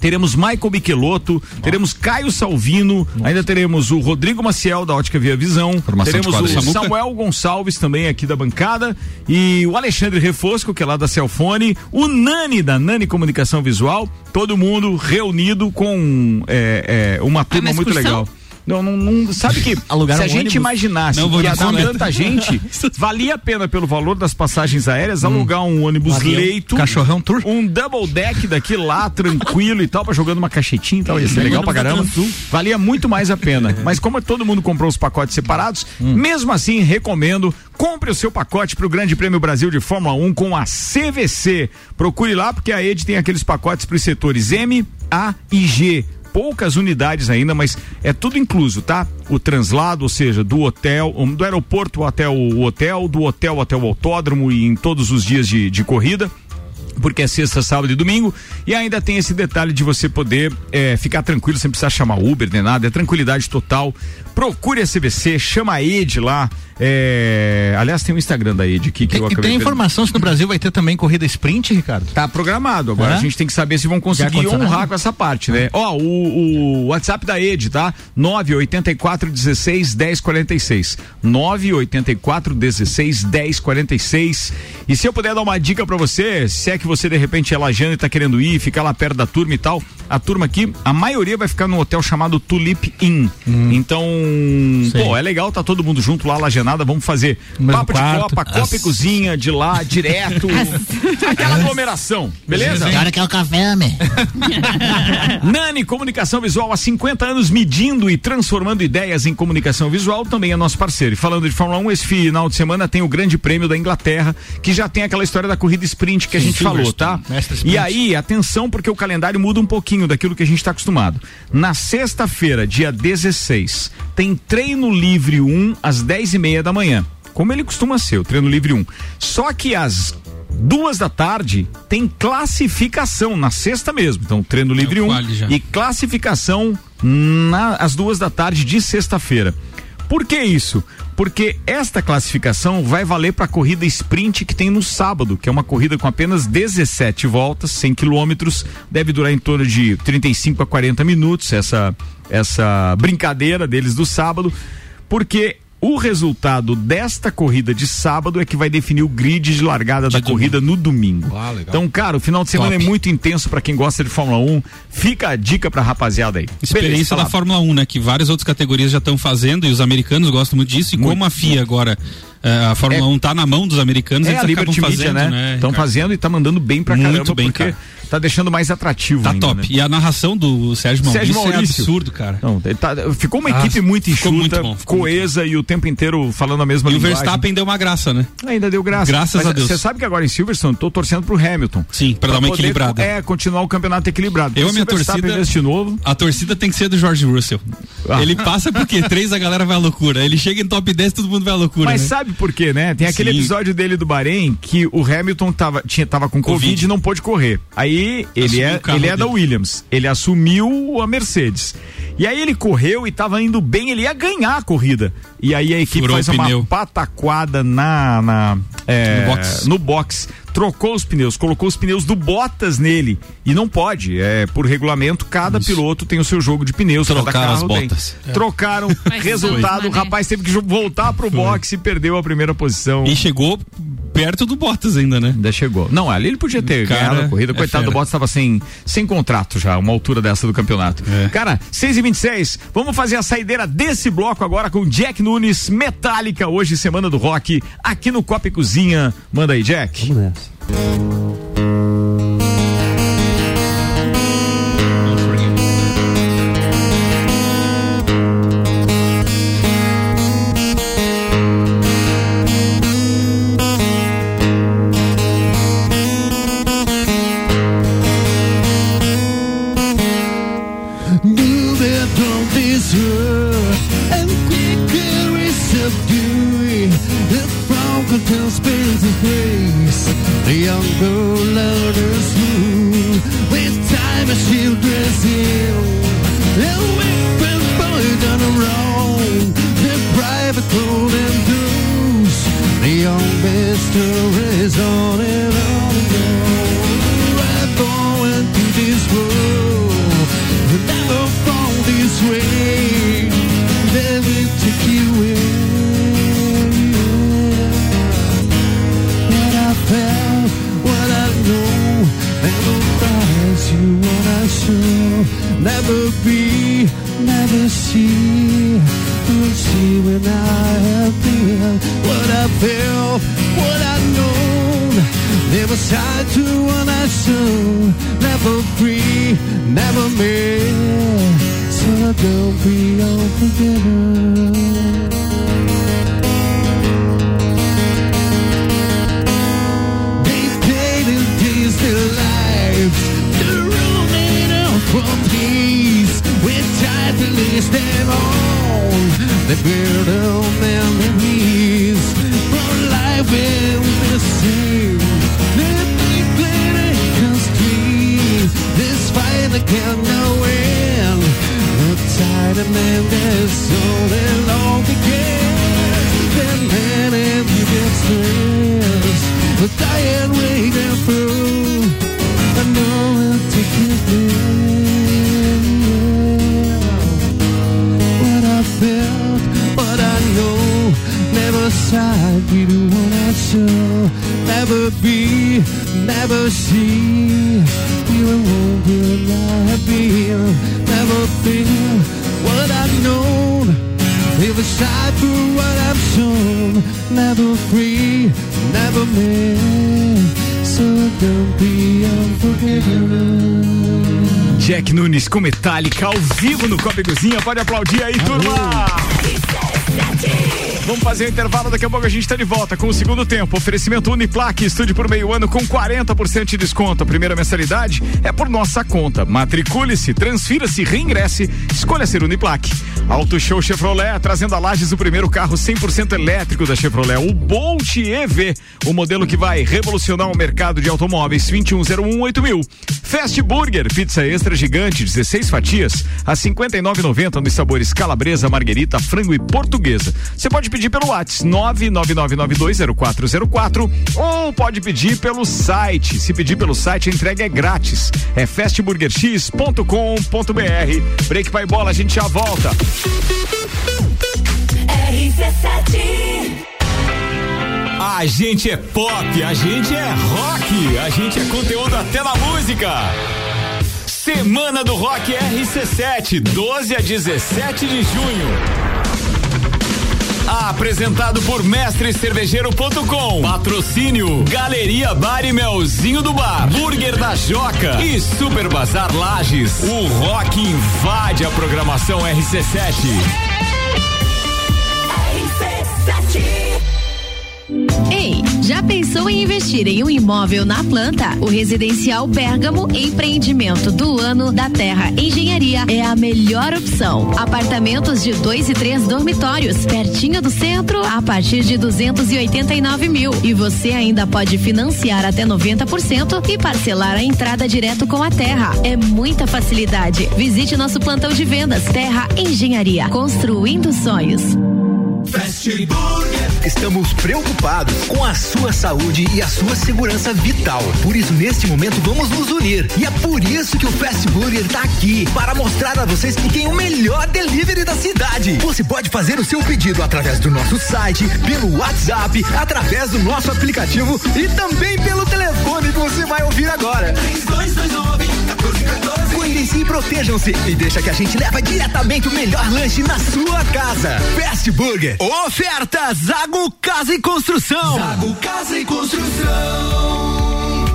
Speaker 1: Teremos Michael Michelotto, teremos Caio Salvino, ainda teremos o Rodrigo Maciel da Ótica Via Visão,
Speaker 7: Formação
Speaker 1: teremos o
Speaker 7: quadrilha.
Speaker 1: Samuel Gonçalves também aqui da bancada. E o Alexandre Refosco, que é lá da Celfone, o Nani da Nani Comunicação Visual, todo mundo reunido com é, é, uma turma
Speaker 3: uma
Speaker 1: muito legal. Não, não, não- sabe que
Speaker 6: Alugaram
Speaker 1: se a
Speaker 6: um
Speaker 1: gente
Speaker 6: ônibus?
Speaker 1: imaginasse
Speaker 8: Não,
Speaker 1: que ia dar tanta gente, valia a pena pelo valor das passagens aéreas alugar um ônibus
Speaker 6: avião.
Speaker 1: leito,
Speaker 4: Cachorrão tour.
Speaker 1: um double deck daqui lá, tranquilo e tal, pra jogando uma caixetinha e tal, ia ser legal pra caramba. Valia muito mais a pena. Mas como todo mundo comprou os pacotes separados, mesmo assim, recomendo, compre o seu pacote pro Grande Prêmio Brasil de Fórmula 1 com a CVC. Procure lá, porque a Ed tem aqueles pacotes pros setores M, A e G poucas unidades ainda, mas é tudo incluso, tá? O translado, ou seja, do hotel, do aeroporto até o hotel, do hotel até o autódromo e em todos os dias de, de corrida porque é sexta, sábado e domingo. E ainda tem esse detalhe de você poder eh, ficar tranquilo, sem precisar chamar Uber nem nada, é tranquilidade total. Procure a CVC, chama a Ed lá. Eh, aliás, tem o Instagram da Ed aqui que
Speaker 4: Tem,
Speaker 1: eu
Speaker 4: e
Speaker 1: acabei
Speaker 4: tem informação se no Brasil vai ter também corrida sprint, Ricardo?
Speaker 1: Tá programado. Agora
Speaker 4: É?
Speaker 1: a gente tem que saber se vão conseguir honrar com essa parte, né? Ó, o, o WhatsApp da Ed, tá? 984 16 10 46. 984 16 10 46. E se eu puder dar uma dica pra você, se é que você de repente é lajano e tá querendo ir, ficar lá perto da turma e tal, a turma aqui, a maioria vai ficar num hotel chamado Tulip Inn. Então,
Speaker 4: Sei.
Speaker 1: pô, é legal, tá todo mundo junto lá, lajanada, vamos fazer
Speaker 4: mesmo
Speaker 1: papo de
Speaker 4: quarto.
Speaker 1: copa, copa e cozinha, de lá, direto. aquela aglomeração, beleza?
Speaker 5: Cara, quer o café, homem?
Speaker 1: Nani Comunicação Visual há 50 anos medindo e transformando ideias em comunicação visual, também é nosso parceiro. E falando de Fórmula 1, esse final de semana tem o Grande Prêmio da Inglaterra, que já tem aquela história da corrida sprint que a gente falou, tá? E aí, atenção, porque o calendário muda um pouquinho daquilo que a gente está acostumado. Na sexta-feira, dia 16, tem treino livre 1 às 10 e meia da manhã. Como ele costuma ser, o treino livre 1. Só que às duas da tarde tem classificação na sexta mesmo. Então, treino livre
Speaker 8: o
Speaker 1: 1
Speaker 8: quali já.
Speaker 1: e classificação na, às duas da tarde de sexta-feira. Por que isso? Porque esta classificação vai valer para a corrida sprint que tem no sábado, que é uma corrida com apenas 17 voltas, 100 quilômetros, deve durar em torno de 35 a 40 minutos essa essa brincadeira deles do sábado, porque o resultado desta corrida de sábado é que vai definir o grid de largada da corrida no domingo.
Speaker 7: Ah, legal.
Speaker 1: Então, cara, o final de semana
Speaker 8: Top.
Speaker 1: é muito intenso para quem gosta de Fórmula 1. Fica a dica pra rapaziada aí.
Speaker 8: Experiência da. Fórmula 1, né? Que várias outras categorias já estão fazendo e os americanos gostam muito disso. E como a FIA agora, eh, a Fórmula 1 tá na mão dos americanos,
Speaker 1: É
Speaker 8: eles
Speaker 1: a
Speaker 8: acabam
Speaker 1: Liberty Media,
Speaker 8: fazendo,
Speaker 1: né?
Speaker 8: né?
Speaker 1: Estão
Speaker 8: Ricardo?
Speaker 1: fazendo e tá mandando bem pra
Speaker 8: Muito
Speaker 1: caramba,
Speaker 8: bem,
Speaker 1: porque
Speaker 8: cara.
Speaker 1: Tá deixando mais atrativo
Speaker 8: Tá
Speaker 1: ainda,
Speaker 8: top.
Speaker 1: né?
Speaker 8: E a narração do Sérgio Maurício,
Speaker 1: Sérgio Maurício.
Speaker 8: é absurdo, cara.
Speaker 1: Não, tá- ficou uma
Speaker 8: Ah,
Speaker 1: equipe muito enxuta,
Speaker 8: muito bom,
Speaker 1: coesa e o tempo inteiro falando a mesma
Speaker 8: E o
Speaker 1: linguagem.
Speaker 8: Verstappen deu uma graça, né?
Speaker 1: Ainda deu graça.
Speaker 8: Graças
Speaker 1: Mas
Speaker 8: a Deus.
Speaker 1: Você sabe que agora em Silverstone tô torcendo pro Hamilton.
Speaker 8: Sim, pra dar uma
Speaker 1: poder,
Speaker 8: equilibrada.
Speaker 1: É, continuar o campeonato equilibrado.
Speaker 8: Eu,
Speaker 1: Se
Speaker 8: minha
Speaker 1: o
Speaker 8: torcida-
Speaker 1: de novo.
Speaker 8: A torcida tem que ser do George Russell.
Speaker 1: Ah.
Speaker 8: Ele passa porque três a galera vai à loucura. Ele chega em top 10 todo mundo vai à loucura.
Speaker 1: Mas
Speaker 8: né?
Speaker 1: sabe por quê, né? Tem aquele
Speaker 8: Sim.
Speaker 1: episódio dele do Bahrein que o Hamilton tava, tinha, tava com Covid,
Speaker 8: Covid.
Speaker 1: e não pôde correr. Aí ele é, ele é da. Williams. Ele assumiu a Mercedes. E aí ele correu e tava indo bem, ele ia ganhar a corrida. E aí a equipe
Speaker 8: Furou
Speaker 1: faz uma
Speaker 8: pneu.
Speaker 1: pataquada na, na é,
Speaker 8: No box.
Speaker 1: no box. Trocou os pneus, colocou os pneus do Bottas nele. E não pode. É, por regulamento, cada piloto tem o seu jogo de pneus. cada
Speaker 7: Trocaram as botas.
Speaker 1: Trocaram.
Speaker 3: Mas
Speaker 1: Resultado,
Speaker 3: foi.
Speaker 1: o rapaz teve que voltar pro box e perdeu a primeira posição.
Speaker 8: E chegou perto do Bottas ainda, né?
Speaker 1: Ainda chegou. Não, ali ele podia ter
Speaker 8: Cara,
Speaker 1: ganhado a corrida.
Speaker 8: é
Speaker 1: Coitado do. Bottas estava sem, sem contrato já, uma altura dessa do campeonato.
Speaker 8: É.
Speaker 1: Cara, 6 e 26 vamos fazer a saideira desse bloco agora com Jack Nunes, Metallica, hoje, Semana do Rock, aqui no Copa e Cozinha. Manda aí, Jack.
Speaker 5: Vamos nessa. Thank you. Is on and on and on. I'm going to this world, and never found this way. Then we took you in. What I felt, what I know, never prize you what I saw. Never be, never see. We'll see when I appear. what I felt. Never side to what I saw, never free, never me. So don't be unforgiven. They've painted these their lives to ruin out from peace. We're tired to list them on. They build up memories for life in the same. This fight that can no end. The tide of man is so long again. Then man and you get stressed. The dying waiting through. I know it takes me what I felt, what I know. Never side be the one I saw. Never be, never see. You won't be I have been. Never feel what I've known. Never side for what I've shown. Never free, never man. So don't be unforgiven.
Speaker 1: Jack Nunes com Metallica ao vivo no Copa Cozinha. Pode aplaudir aí, turma! Vamos fazer o intervalo, daqui a pouco a gente está de volta com o segundo tempo. Oferecimento Uniplaque, estude por meio ano com 40% de desconto. A primeira mensalidade é por nossa conta. Matricule-se, transfira-se, reingresse. Escolha ser Uniplaque. Auto Show Chevrolet, trazendo a Lages o primeiro carro 100% elétrico da Chevrolet, o Bolt EV. O modelo que vai revolucionar o mercado de automóveis 21018 mil. Fast Burger, pizza extra gigante, 16 fatias, a 59,90 nos sabores calabresa, marguerita, frango e portuguesa. Você pode pedir pelo WhatsApp 999920404 ou pode pedir pelo site. Se pedir pelo site, a entrega é grátis. É fastburgerx.com.br. Break vai bola, a gente já volta. A gente é pop, a gente é rock, a gente é conteúdo até na música. Semana do Rock RC7, 12 a 17 de junho. Apresentado por mestrecervejeiro.com. Patrocínio Galeria Bar e Melzinho do Bar. Burger da Joca e Super Bazar Lages. O rock invade a programação RC7.
Speaker 10: Ei, já pensou em investir em um imóvel na planta? O Residencial Bergamo Empreendimento do Ano da Terra Engenharia é a melhor opção. Apartamentos de dois e três dormitórios, pertinho do centro, a partir de 289 mil. E você ainda pode financiar até 90% e parcelar a entrada direto com a terra. É muita facilidade. Visite nosso plantão de vendas Terra Engenharia, construindo sonhos.
Speaker 11: Fast Burger. Estamos preocupados com a sua saúde e a sua segurança vital. Por isso, neste momento, vamos nos unir. E é por isso que o Fast Burger está aqui para mostrar a vocês que tem o melhor delivery da cidade. Você pode fazer o seu pedido através do nosso site, pelo WhatsApp, através do nosso aplicativo e também pelo telefone que você vai ouvir agora. 3229 Cuidem-se e protejam-se e deixa que a gente leva diretamente o melhor lanche na sua casa. Fast Burger. Oferta Zago Casa e Construção. Zago Casa e Construção.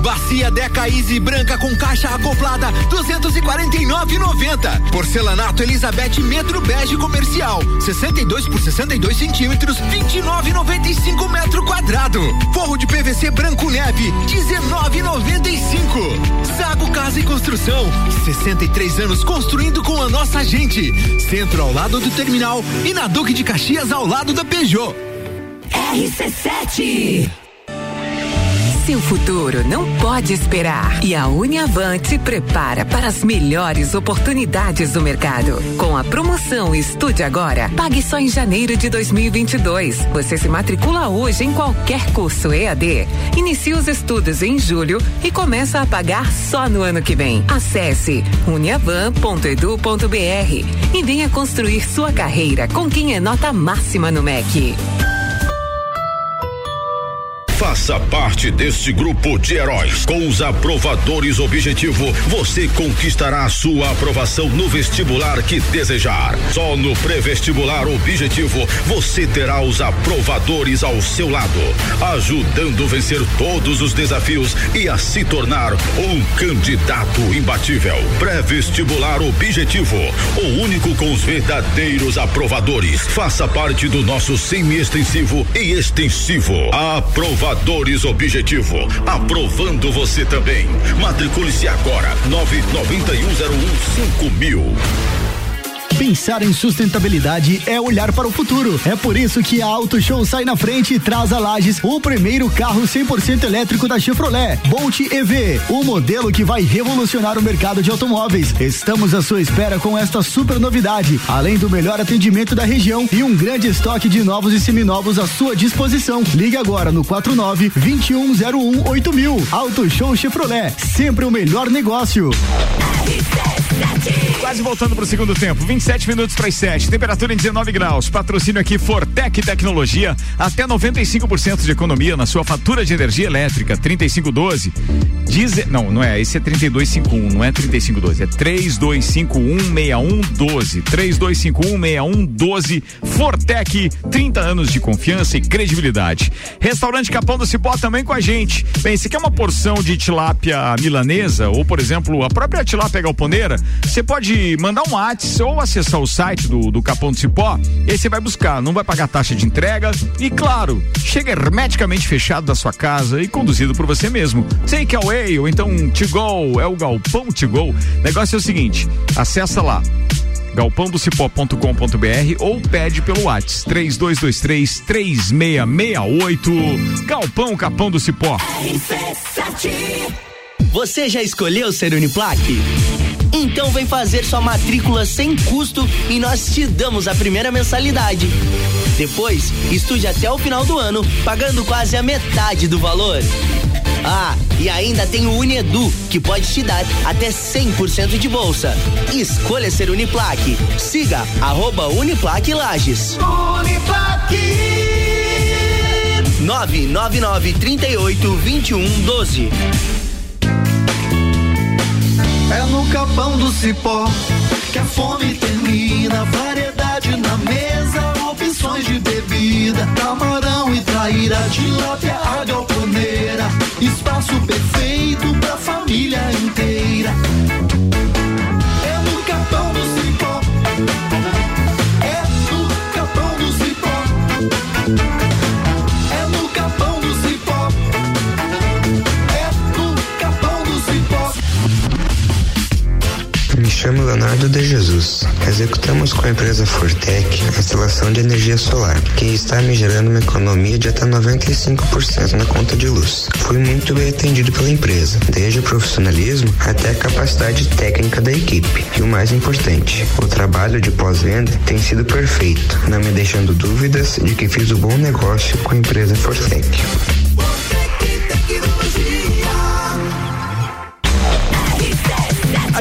Speaker 11: Bacia Deca Easy branca com caixa acoplada 249,90. Porcelanato Elizabeth metro bege comercial 62 por 62 centímetros 29,95 metro quadrado. Forro de PVC branco neve 19,95. Zago Casa e Construção 63 anos construindo com a nossa gente. Centro ao lado do terminal e na Duque de Caxias ao lado da Peugeot.
Speaker 12: RC7 seu futuro não pode esperar e a Uniavan te prepara para as melhores oportunidades do mercado. Com a promoção Estude Agora, pague só em janeiro de 2022. Você se matricula hoje em qualquer curso EAD, inicia os estudos em julho e começa a pagar só no ano que vem. Acesse uniavan.edu.br e venha construir sua carreira com quem é nota máxima no MEC.
Speaker 13: Faça parte deste grupo de heróis. Com os aprovadores Objetivo, você conquistará sua aprovação no vestibular que desejar. Só no pré-vestibular Objetivo, você terá os aprovadores ao seu lado, ajudando a vencer todos os desafios e a se tornar um candidato imbatível. Pré-vestibular Objetivo, o único com os verdadeiros aprovadores. Faça parte do nosso semi-extensivo e extensivo. Aprovadores Objetivo, aprovando você também. Matricule-se agora, nove noventa e um zero um cinco mil.
Speaker 14: Pensar em sustentabilidade é olhar para o futuro. É por isso que a Auto Show sai na frente e traz a Lages o primeiro carro 100% elétrico da Chevrolet, Bolt EV, o modelo que vai revolucionar o mercado de automóveis. Estamos à sua espera com esta super novidade, além do melhor atendimento da região e um grande estoque de novos e seminovos à sua disposição. Ligue agora no 49 2101 8000. Auto Show Chevrolet, sempre o melhor negócio.
Speaker 1: Quase voltando pro segundo tempo, 27 minutos para as 7, temperatura em 19 graus. Patrocínio aqui Fortec Tecnologia, até 95% de economia na sua fatura de energia elétrica, 3512. Diz, não, não é, esse é 3251, não é 3512, é 32516112. 32516112. Fortec, 30 anos de confiança e credibilidade. Restaurante Capão do Cipó também com a gente. Bem, você quer uma porção de tilápia milanesa ou, por exemplo, a própria tilápia galponeira? Você pode mandar um WhatsApp ou acessar o site do, do Capão do Cipó e você vai buscar, não vai pagar taxa de entrega e, claro, chega hermeticamente fechado da sua casa e conduzido por você mesmo. Take away ou então to go, é o Galpão to go. Negócio é o seguinte, acessa lá galpãodocipó.com.br ou pede pelo WhatsApp 3223 3668. Galpão Capão do Cipó.
Speaker 15: Você já escolheu ser Uniplaque? Então vem fazer sua matrícula sem custo e nós te damos a primeira mensalidade. Depois, estude até o final do ano, pagando quase a metade do valor. Ah, e ainda tem o Unedu, que pode te dar até 100% de bolsa. Escolha ser Uniplaque. Siga arroba Uniplaque Lages. Uniplaque 999 38 21 12
Speaker 5: Capão do cipó que a fome termina. Variedade na mesa, opções de bebida. Camarão e traíra, tilápia, a galponeira. Espaço perfeito pra família inteira.
Speaker 16: Chamo Leonardo de Jesus. Executamos com a empresa Fortec a instalação de energia solar, que está me gerando uma economia de até 95% na conta de luz. Fui muito bem atendido pela empresa, desde o profissionalismo até a capacidade técnica da equipe. E o mais importante, o trabalho de pós-venda tem sido perfeito, não me deixando dúvidas de que fiz o bom negócio com a empresa Fortec.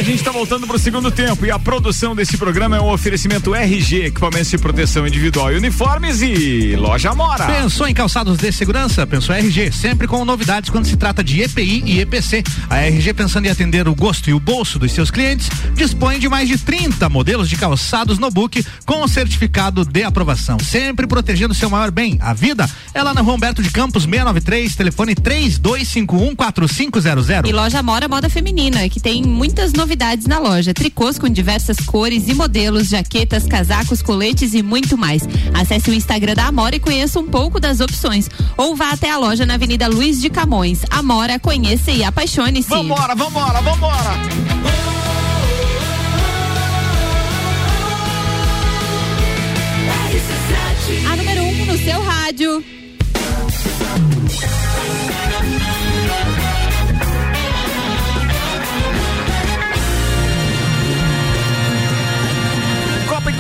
Speaker 1: Gente está voltando para o segundo tempo e a produção desse programa é um oferecimento RG, equipamentos de proteção individual e uniformes e loja Mora.
Speaker 4: Pensou em calçados de segurança? Pensou RG, sempre com novidades quando se trata de EPI e EPC. A RG, pensando em atender o gosto e o bolso dos seus clientes, dispõe de mais de 30 modelos de calçados no book com o certificado de aprovação, sempre protegendo seu maior bem, a vida. É lá na Rua Humberto de Campos, 693, telefone 32514500.
Speaker 3: E loja Mora Moda Feminina, que tem muitas novidades na loja. Tricôs com diversas cores e modelos, jaquetas, casacos, coletes e muito mais. Acesse o Instagram da Amora e conheça um pouco das opções. Ou vá até a loja na Avenida Luiz de Camões. Amora, conheça e apaixone-se.
Speaker 1: Vambora, vambora, vambora!
Speaker 3: A número 1 um no seu rádio.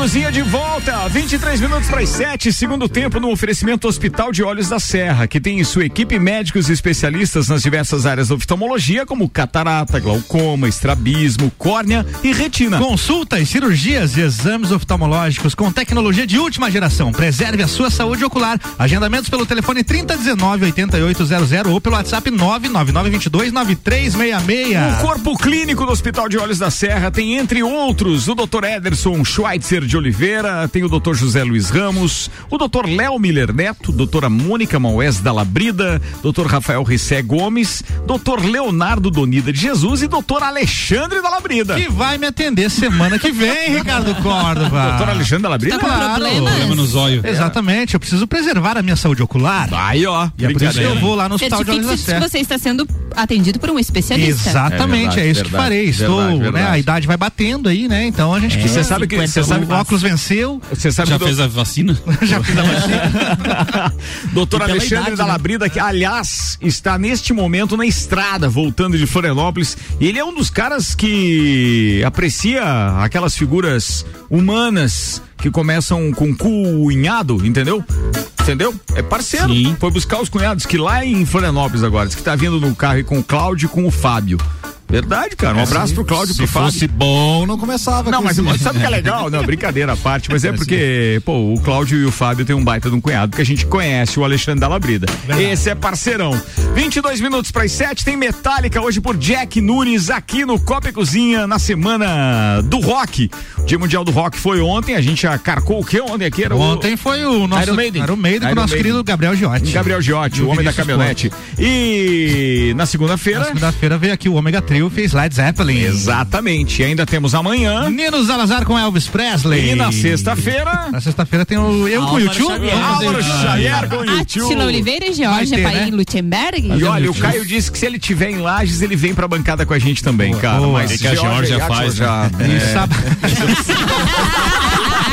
Speaker 1: Cozinha de volta, 23 minutos para as 7, segundo tempo no oferecimento Hospital de Olhos da Serra, que tem em sua equipe médicos e especialistas nas diversas áreas da oftalmologia, como catarata, glaucoma, estrabismo, córnea e retina.
Speaker 4: Consultas, cirurgias e exames oftalmológicos com tecnologia de última geração. Preserve a sua saúde ocular. Agendamentos pelo telefone 3019 8800 ou pelo WhatsApp 99922 9366.
Speaker 1: O corpo clínico do Hospital de Olhos da Serra tem, entre outros, o Dr. Ederson Schweitzer de Oliveira, tem o Dr. José Luiz Ramos, o Dr. Léo Miller Neto, doutora Mônica Maués da Labrida, Dr. Rafael Rissé Gomes, Dr. Leonardo Donida de Jesus e Dr. Alexandre da Labrida.
Speaker 4: Que vai me atender semana que vem, Ricardo Córdova.
Speaker 1: Doutor Alexandre da Labrida?
Speaker 4: Tá com problema?
Speaker 8: No zóio.
Speaker 4: Exatamente, eu preciso preservar a minha saúde ocular.
Speaker 1: Aí, ó.
Speaker 4: E é por isso que eu vou lá no Hospital de Olhos da Serra.
Speaker 3: você está sendo atendido por um especialista.
Speaker 4: Exatamente, é,
Speaker 1: É verdade,
Speaker 4: isso que
Speaker 1: verdade,
Speaker 4: farei. Estou,
Speaker 1: verdade,
Speaker 4: né?
Speaker 1: verdade.
Speaker 4: A idade vai batendo aí, né? Então a gente
Speaker 1: E
Speaker 4: precisa.
Speaker 1: você sabe que- você
Speaker 4: 50,
Speaker 1: sabe-
Speaker 4: o óculos venceu.
Speaker 1: Você sabe
Speaker 8: Já fez a vacina?
Speaker 4: Já fiz a vacina.
Speaker 1: Doutor
Speaker 6: E
Speaker 1: Alexandre
Speaker 6: idade,
Speaker 1: da
Speaker 6: né?
Speaker 1: Labrida, que aliás está neste momento na estrada, voltando de Florianópolis. E ele é um dos caras que aprecia aquelas figuras humanas que começam com cunhado, entendeu? Entendeu? É parceiro.
Speaker 8: Sim.
Speaker 1: Foi buscar os cunhados que lá em Florianópolis agora, diz que tá vindo no carro aí com o Cláudio e com o Fábio. Verdade, cara. Um abraço pro Cláudio
Speaker 7: Se
Speaker 1: pro Fábio.
Speaker 7: fosse bom, não começava
Speaker 1: Não,
Speaker 7: com
Speaker 1: mas
Speaker 7: esse-
Speaker 1: sabe o que é legal? Não, brincadeira à parte, mas é porque, pô, o Cláudio e o Fábio têm um baita de um cunhado que a gente conhece, o Alexandre da Labrida. Esse é parceirão. 22 minutos para as 7, tem Metallica hoje por Jack Nunes aqui no Copa e Cozinha na semana do rock. O Dia Mundial do Rock foi ontem, a gente já carcou o que ontem aqui? Era o-
Speaker 4: Ontem foi o nosso
Speaker 1: Iron Maiden.
Speaker 4: Iron Maiden com o nosso
Speaker 1: Maiden.
Speaker 4: querido Gabriel Giotti.
Speaker 1: Gabriel Giotti, o homem da caminhonete. E na
Speaker 4: Na
Speaker 1: segunda-feira.
Speaker 4: segunda-feira veio aqui o Ômega Trio fez Led Zeppelin.
Speaker 1: Exatamente. E ainda temos amanhã.
Speaker 4: Nino Salazar com Elvis Presley.
Speaker 1: E na sexta-feira.
Speaker 4: Na sexta-feira tem o Eu com o YouTube.
Speaker 1: Álvaro Xavier com o
Speaker 3: Atila
Speaker 1: YouTube.
Speaker 3: Oliveira e Georgia Paim
Speaker 4: né?
Speaker 3: Lutemberg.
Speaker 1: E olha, o Caio disse que se ele tiver em Lages, ele vem pra bancada com a gente também, cara.
Speaker 4: boa.
Speaker 1: Mas
Speaker 8: É que a Georgia faz, né?
Speaker 1: já
Speaker 4: E
Speaker 1: é,
Speaker 4: sábado-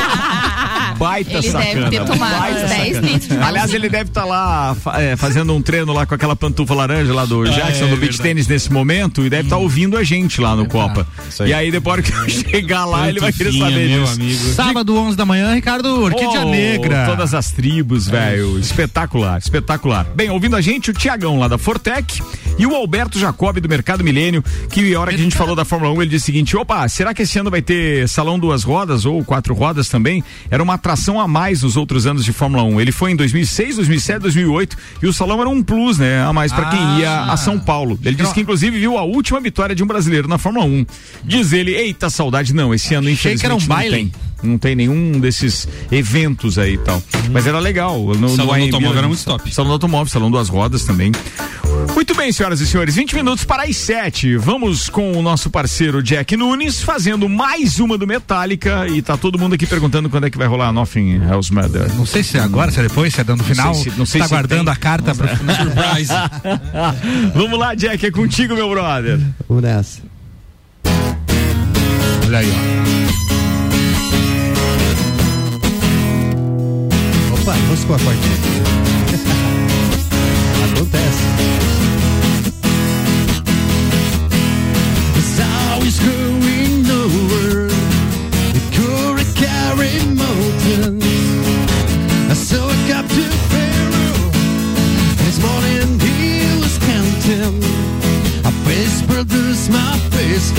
Speaker 1: baita
Speaker 3: Ele
Speaker 1: sacana.
Speaker 3: deve ter tomado
Speaker 1: baita
Speaker 3: uns 10
Speaker 1: sacana.
Speaker 3: litros de
Speaker 1: Aliás, ele deve estar lá fa- é, fazendo um treino lá com aquela pantufa laranja lá do Jackson,
Speaker 8: é,
Speaker 1: do beach tênis nesse momento, e deve estar ouvindo a gente lá no Copa.
Speaker 7: Isso aí.
Speaker 1: E aí, depois que eu chegar lá, ele vai querer
Speaker 8: Pantufinha,
Speaker 1: saber
Speaker 8: meu
Speaker 1: disso.
Speaker 8: amigo.
Speaker 4: Sábado, 11 da manhã, Ricardo Orquídea
Speaker 1: Oh,
Speaker 4: Negra.
Speaker 1: Todas as tribos, velho. Espetacular, espetacular. Bem, ouvindo a gente, o Tiagão lá da Fortec e o Alberto Jacob do Mercado Milênio, que a hora que a gente falou da Fórmula 1, ele disse o seguinte: opa, será que esse ano vai ter salão duas rodas ou quatro rodas também? Era uma atração a mais nos outros anos de Fórmula 1. Ele foi em 2006, 2007, 2008 e o salão era um plus, né? A mais para quem
Speaker 4: Ah.
Speaker 1: ia a São Paulo. Ele disse que inclusive viu a última vitória de um brasileiro na Fórmula 1. Diz ele: eita, saudade. Não, esse ano
Speaker 4: Achei que era um
Speaker 1: infelizmente não
Speaker 4: baile.
Speaker 1: tem. Não tem nenhum desses eventos aí e tal. Mas era legal. No,
Speaker 8: Salão do
Speaker 1: AMB,
Speaker 8: automóvel era muito top.
Speaker 1: Salão do automóvel, salão duas rodas também. Muito bem, senhoras e senhores, 20 minutos para as 7. Vamos com o nosso parceiro Jack Nunes fazendo mais uma do Metallica e tá todo mundo aqui perguntando quando é que vai rolar Nothing Else Matter.
Speaker 4: Não sei se é agora, se é depois, se é dando final.
Speaker 1: sei se- não sei
Speaker 4: tá
Speaker 1: se
Speaker 4: guardando
Speaker 1: tem.
Speaker 4: a carta pro final.
Speaker 8: Surprise.
Speaker 1: Vamos lá, Jack, é contigo, meu brother.
Speaker 5: Vamos nessa.
Speaker 4: Olha aí, ó.
Speaker 5: Opa, vamos com a cortinha. Acontece. There's always growing mountains. So I got to Pharaoh. This morning he was counting. I face produce my face.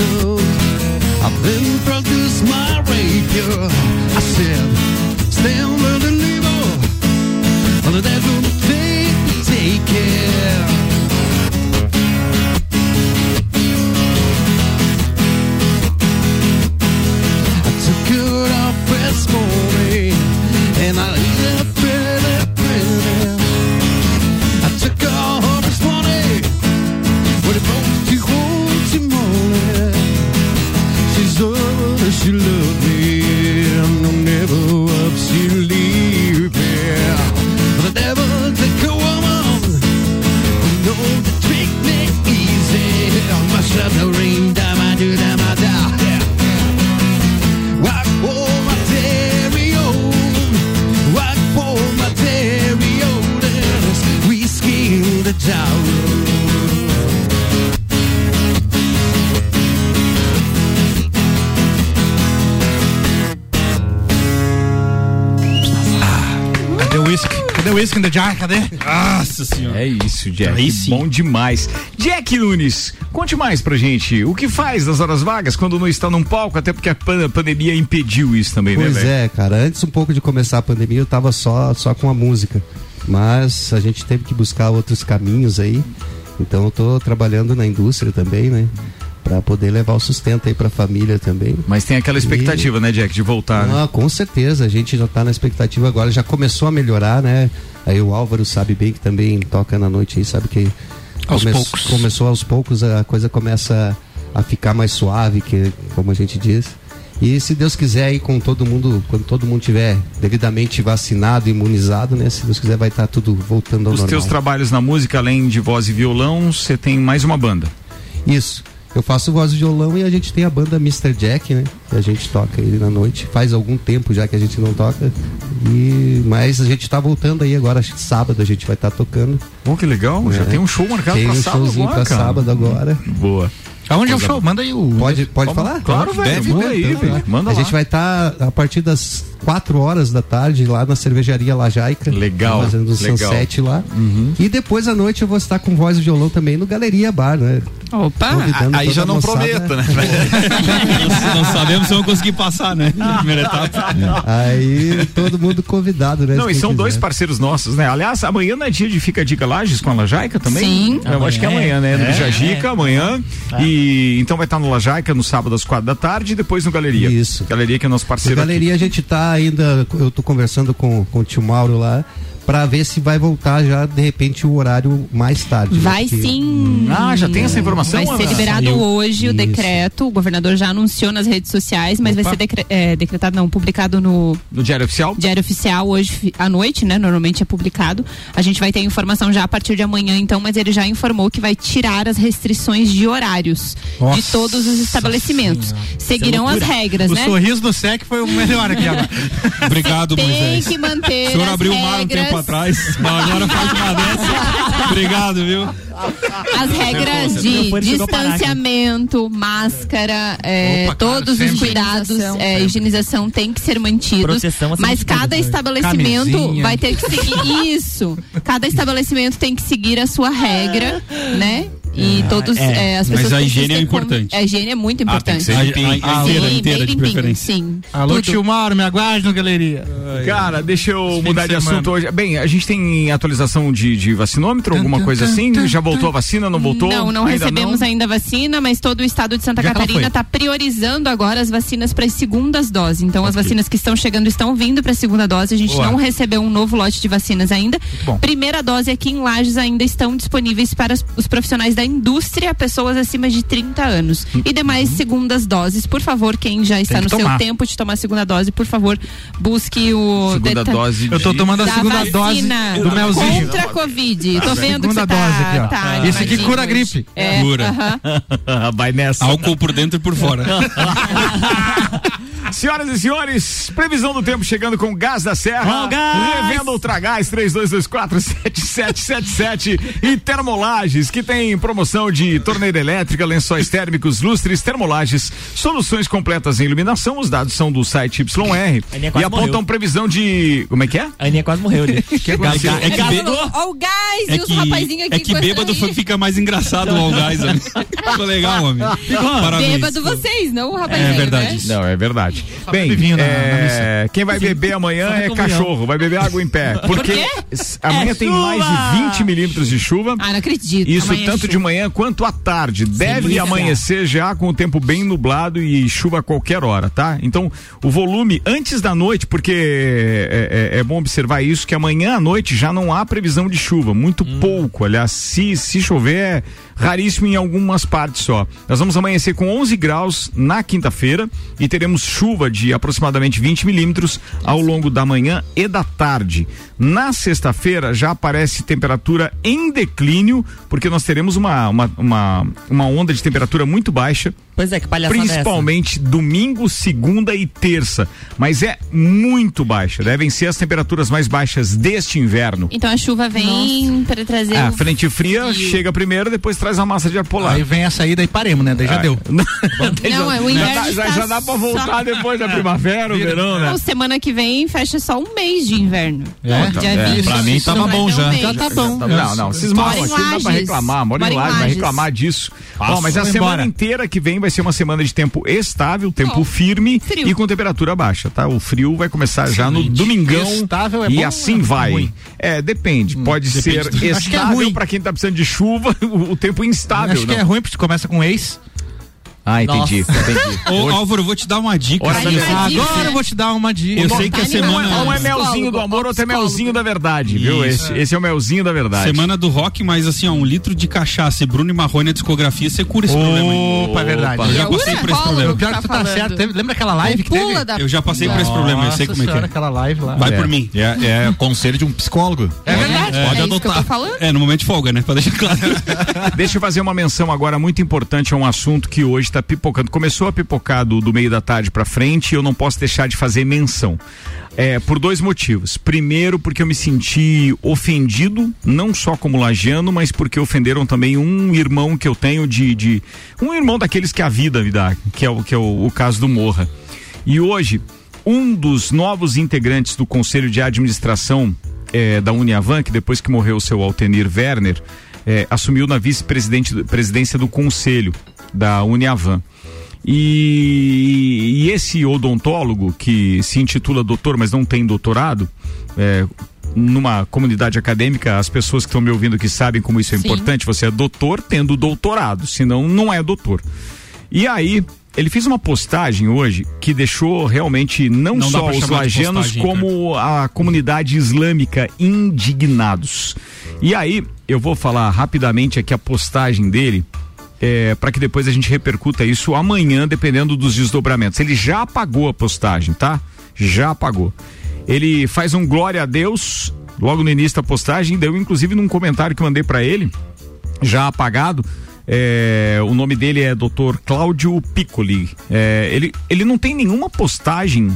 Speaker 5: I then produced my rapier. I said, stand with the evil. Well, that will take, take care.
Speaker 4: Whisky in the Jar? Cadê?
Speaker 8: Nossa senhora.
Speaker 1: É isso, Jack.
Speaker 8: Aí sim.
Speaker 1: Bom demais. Jack Nunes, conte mais pra gente. O que faz nas horas vagas quando não está num palco? Até porque a pan- pandemia impediu isso também,
Speaker 17: Pois
Speaker 1: né, velho?
Speaker 17: é, cara. Antes um pouco de começar a pandemia, eu tava só, só com a música. Mas a gente teve que buscar outros caminhos aí. Então eu tô trabalhando na indústria também, né? Pra poder levar o sustento aí pra família também.
Speaker 1: Mas tem aquela expectativa, né, Jack, de voltar, né?
Speaker 17: Ah, com certeza, a gente já tá na expectativa agora, já começou a melhorar, né? Aí o Álvaro sabe bem que também toca na noite aí, sabe que
Speaker 4: Aos poucos.
Speaker 17: começou aos poucos, a coisa começa a ficar mais suave, que como a gente diz. E se Deus quiser aí com todo mundo, quando todo mundo tiver devidamente vacinado, imunizado, né? Se Deus quiser vai estar tudo voltando ao
Speaker 1: Os
Speaker 17: normal.
Speaker 1: teus trabalhos na música, além de voz e violão, você tem mais uma banda.
Speaker 17: Isso. Eu faço voz e violão e a gente tem a banda Mr. Jack, né? Que a gente toca ele na noite. Faz algum tempo já que a gente não toca. E mas a gente tá voltando aí agora, acho que sábado a gente vai estar tocando.
Speaker 1: Pô, que legal. Já tem um show marcado
Speaker 17: tem
Speaker 1: pra
Speaker 17: um
Speaker 1: sábado
Speaker 17: showzinho
Speaker 1: agora,
Speaker 17: pra
Speaker 1: cara.
Speaker 17: sábado agora.
Speaker 1: Boa.
Speaker 4: Aonde é o show? Manda aí o.
Speaker 17: Pode, pode falar?
Speaker 1: Claro, velho.
Speaker 17: Deve,
Speaker 1: Manda aí,
Speaker 17: Então,
Speaker 1: velho.
Speaker 17: tá.
Speaker 1: Manda
Speaker 17: a
Speaker 1: lá.
Speaker 17: gente vai estar a partir das 4 horas da tarde lá na cervejaria Lajaica.
Speaker 1: Legal,
Speaker 17: Fazendo o
Speaker 1: legal.
Speaker 17: sunset lá. E depois à noite eu vou estar com voz e violão também no Galeria Bar, né?
Speaker 3: Opa!
Speaker 17: Convidando
Speaker 7: Aí já não
Speaker 17: moçada.
Speaker 7: prometo, né?
Speaker 8: não, não sabemos se vamos conseguir passar, né? Primeira etapa.
Speaker 17: Aí todo mundo convidado, né?
Speaker 1: Não, e são dois
Speaker 17: quiser.
Speaker 1: parceiros nossos, né? Aliás, amanhã não é dia de Fica a Dica Lages com a Lajaica também?
Speaker 3: Sim.
Speaker 1: Eu acho que é amanhã, né? No Jajica, amanhã. E então vai estar no Lajaica no sábado às quatro da tarde e depois no Galeria.
Speaker 17: Isso.
Speaker 1: Galeria que é nosso parceiro. aqui.
Speaker 17: galeria a gente tá ainda, eu tô conversando com, com o tio Mauro lá, pra ver se vai voltar já, de repente, o horário mais tarde. né?
Speaker 3: Vai
Speaker 17: Porque-
Speaker 3: sim.
Speaker 1: Ah, já tem essa informação,
Speaker 3: Vai ser liberado
Speaker 8: Saiu.
Speaker 3: hoje o
Speaker 17: Isso.
Speaker 3: decreto. O governador já anunciou nas redes sociais, mas vai ser decre- é, decretado, não, publicado no
Speaker 1: No Diário Oficial?
Speaker 3: Diário Oficial hoje à noite, né? Normalmente é publicado. A gente vai ter informação já a partir de amanhã, então, mas ele já informou que vai tirar as restrições de horários de
Speaker 4: Nossa
Speaker 3: todos os estabelecimentos. Seguirão as regras,
Speaker 4: O
Speaker 3: né?
Speaker 4: sorriso do SEC foi o melhor aqui agora.
Speaker 8: Obrigado,
Speaker 3: Tem
Speaker 8: Moisés.
Speaker 3: que manter
Speaker 8: O senhor
Speaker 3: as
Speaker 8: abriu o mar um
Speaker 3: regras.
Speaker 8: Tempo atrás. Não, agora faz uma dessa. Obrigado, viu?
Speaker 3: As regras de distanciamento, máscara, é,
Speaker 4: Opa, cara,
Speaker 3: todos os cuidados,
Speaker 9: Higienização.
Speaker 3: é, higienização tem que ser mantidos. Mas cada estabelecimento
Speaker 4: Camisinha.
Speaker 3: vai ter que seguir isso. Cada estabelecimento tem que seguir a sua regra, né? E todos
Speaker 6: é.
Speaker 3: é, as
Speaker 8: Mas
Speaker 3: pessoas
Speaker 8: a
Speaker 3: têm que
Speaker 8: higiene é
Speaker 3: como-
Speaker 8: importante.
Speaker 3: A higiene é muito
Speaker 1: Ah, tem que
Speaker 3: importante.
Speaker 1: ser
Speaker 8: A, a, a inteira, de preferência.
Speaker 3: Sim.
Speaker 4: Alô,
Speaker 3: Tudo.
Speaker 4: tio Mauro, me aguarde no galeria.
Speaker 1: Cara, deixa eu mudar
Speaker 4: de
Speaker 1: de assunto hoje. Bem, a gente tem atualização de, de vacinômetro, alguma
Speaker 4: tum,
Speaker 1: coisa
Speaker 4: tum,
Speaker 1: assim?
Speaker 4: tum,
Speaker 1: Já voltou a vacina? Não voltou?
Speaker 3: Não, não
Speaker 1: Ainda
Speaker 3: recebemos
Speaker 1: não?
Speaker 3: ainda a vacina, mas todo o estado de Santa
Speaker 4: Já
Speaker 3: Catarina está priorizando agora as vacinas para as segundas doses. Então, as vacinas que estão chegando estão vindo para a segunda dose. A gente
Speaker 4: Boa.
Speaker 3: não recebeu um novo lote de vacinas ainda. Primeira dose aqui em Lages ainda estão disponíveis para os- os profissionais da indústria, pessoas acima de 30 anos. E demais segundas doses, por favor, quem já está
Speaker 4: Uhum. que
Speaker 3: no
Speaker 4: tomar.
Speaker 3: seu tempo de tomar a segunda dose, por favor, busque o
Speaker 1: Segunda
Speaker 3: deta-
Speaker 1: dose de...
Speaker 4: Eu tô tomando a
Speaker 3: da
Speaker 4: segunda
Speaker 3: vacina
Speaker 4: dose do melzinho.
Speaker 3: contra a Covid. Tô vendo que
Speaker 4: Segunda
Speaker 3: você tá,
Speaker 4: dose aqui, ó.
Speaker 3: tá
Speaker 4: Esse aqui cura a gripe.
Speaker 3: É,
Speaker 8: Cura.
Speaker 3: aham.
Speaker 1: Vai nessa.
Speaker 8: Álcool por dentro e por fora.
Speaker 1: Senhoras e senhores, previsão do tempo chegando com Gás da Serra.
Speaker 6: Ó, gás!
Speaker 1: Revenda Ultragás 32247777 e Termolages, que tem promoção de torneira elétrica, lençóis térmicos, lustres, termolages, soluções completas em iluminação. Os dados são do site YR e apontam
Speaker 6: morreu.
Speaker 1: previsão de. Como é que é?
Speaker 6: A Aninha quase morreu ali.
Speaker 1: Que aconteceu?
Speaker 8: É que, bê-
Speaker 3: Ó o gás
Speaker 8: é
Speaker 3: e os rapazinhos aqui
Speaker 8: é que bêbado fica mais engraçado o All Guys. né? Ficou legal, homem. Parabéns.
Speaker 3: Bêbado vocês, não o rapazinho,
Speaker 8: É verdade.
Speaker 3: né?
Speaker 1: Não, é verdade. Bem, é, quem vai beber amanhã é cachorro, vai beber água em pé. Porque s- amanhã
Speaker 6: É
Speaker 1: tem
Speaker 6: chuva!
Speaker 1: mais de 20 milímetros de chuva.
Speaker 3: Ah, não acredito.
Speaker 1: Isso
Speaker 3: Amanhã é
Speaker 1: tanto
Speaker 3: chuva.
Speaker 1: de manhã quanto à tarde. Deve
Speaker 3: delícia.
Speaker 1: amanhecer já com o tempo bem nublado e chuva a qualquer hora, tá? Então, o volume antes da noite, porque é, é- é bom observar isso, que amanhã à noite já não há previsão de chuva, muito
Speaker 3: Hum.
Speaker 1: pouco. Aliás, se, se chover, é raríssimo em algumas partes só. Nós vamos amanhecer com 11 graus na quinta-feira e teremos chuva de aproximadamente 20 milímetros ao longo da manhã e da tarde. Na sexta-feira já aparece temperatura em declínio, porque nós teremos uma, uma, uma, uma onda de temperatura muito baixa.
Speaker 6: Pois é, que palhaçada é?
Speaker 1: Principalmente domingo, segunda e terça. Mas é muito baixa. Devem ser as temperaturas mais baixas deste inverno.
Speaker 3: Então a chuva vem para trazer
Speaker 1: A
Speaker 3: o
Speaker 1: frente fria
Speaker 3: frio.
Speaker 1: chega primeiro, depois traz a massa de ar polar.
Speaker 4: Aí vem a saída e paremos, né? Daí já
Speaker 1: É.
Speaker 4: deu.
Speaker 3: Não, é o inverno
Speaker 1: já, já,
Speaker 3: está
Speaker 1: já dá pra voltar
Speaker 3: só-
Speaker 1: depois da primavera, o verão, né?
Speaker 3: Não, semana que vem fecha só um mês de inverno.
Speaker 1: É?
Speaker 3: Dia
Speaker 1: É,
Speaker 3: 20,
Speaker 1: pra mim
Speaker 3: isso
Speaker 1: tava bom já. Já tá bom. Não, não, cismão
Speaker 3: Mora em
Speaker 1: aqui não dá pra reclamar, mora em Lages, vai reclamar disso. Bom, mas a semana inteira que vem vai ser uma semana de tempo estável, tempo firme e com temperatura baixa, tá? O frio vai começar já no domingão
Speaker 4: Estável é
Speaker 1: e assim
Speaker 4: é
Speaker 1: vai. É, depende. Pode
Speaker 4: depende
Speaker 1: ser
Speaker 4: é
Speaker 1: estável pra quem tá precisando de chuva, o, tempo instável.
Speaker 4: Acho que
Speaker 1: não.
Speaker 4: é ruim porque começa com ex.
Speaker 1: Ah, entendi, entendi.
Speaker 8: Ô, Álvaro, eu vou te dar uma dica. Assim,
Speaker 1: da.
Speaker 4: Agora eu vou te dar uma dica.
Speaker 8: Eu sei que a semana.
Speaker 1: Um é melzinho do amor, outro é melzinho da verdade, viu?
Speaker 8: Isso.
Speaker 1: Esse, esse é o melzinho da verdade.
Speaker 8: Semana do rock, mas assim, ó, um litro de cachaça e Bruno e Marrone a discografia, você cura esse problema aí.
Speaker 4: Opa, é verdade.
Speaker 8: Eu já passei por esse problema.
Speaker 4: O pior que tu tá certo. Teve- Lembra aquela live que teve?
Speaker 8: Eu já passei por esse problema, eu sei como é que é.
Speaker 4: aquela live lá.
Speaker 8: Vai
Speaker 7: É.
Speaker 8: por mim.
Speaker 7: É, é conselho de um psicólogo.
Speaker 4: É verdade.
Speaker 7: Pode
Speaker 3: É
Speaker 7: adotar.
Speaker 3: falando?
Speaker 8: É, no momento de folga, né? Pra deixar claro.
Speaker 1: Deixa eu fazer uma menção agora muito importante a um assunto que hoje está pipocando. Começou a pipocar do, do meio da tarde para frente e eu não posso deixar de fazer menção. É, por dois motivos. Primeiro, porque eu me senti ofendido, não só como lagiano, mas porque ofenderam também um irmão que eu tenho de. de um irmão daqueles que a vida me dá, que é o, que é o, o caso do Morra. E hoje, um dos novos integrantes do Conselho de Administração eh, da Uniavan, que depois que morreu o seu Altenir Werner, eh, assumiu na vice-presidência do Conselho da Uniavan. E, e esse odontólogo, que se intitula doutor, mas não tem doutorado, eh, numa comunidade acadêmica, as pessoas que estão me ouvindo que sabem como isso é
Speaker 3: Sim.
Speaker 1: importante, você é doutor tendo doutorado, senão não é doutor. E aí, ele fez uma postagem hoje que deixou realmente não,
Speaker 8: Não
Speaker 1: só os lajanos,
Speaker 8: postagem,
Speaker 1: como a comunidade islâmica indignados. E aí, eu vou falar rapidamente aqui a postagem dele. É, para que depois a gente repercuta isso amanhã, dependendo dos desdobramentos. Ele já apagou a postagem, tá? Já apagou. Ele faz um glória a Deus logo no início da postagem, deu inclusive num comentário que mandei para ele, já apagado. É, o nome dele é Dr. Cláudio Piccoli. É, ele, ele não tem nenhuma postagem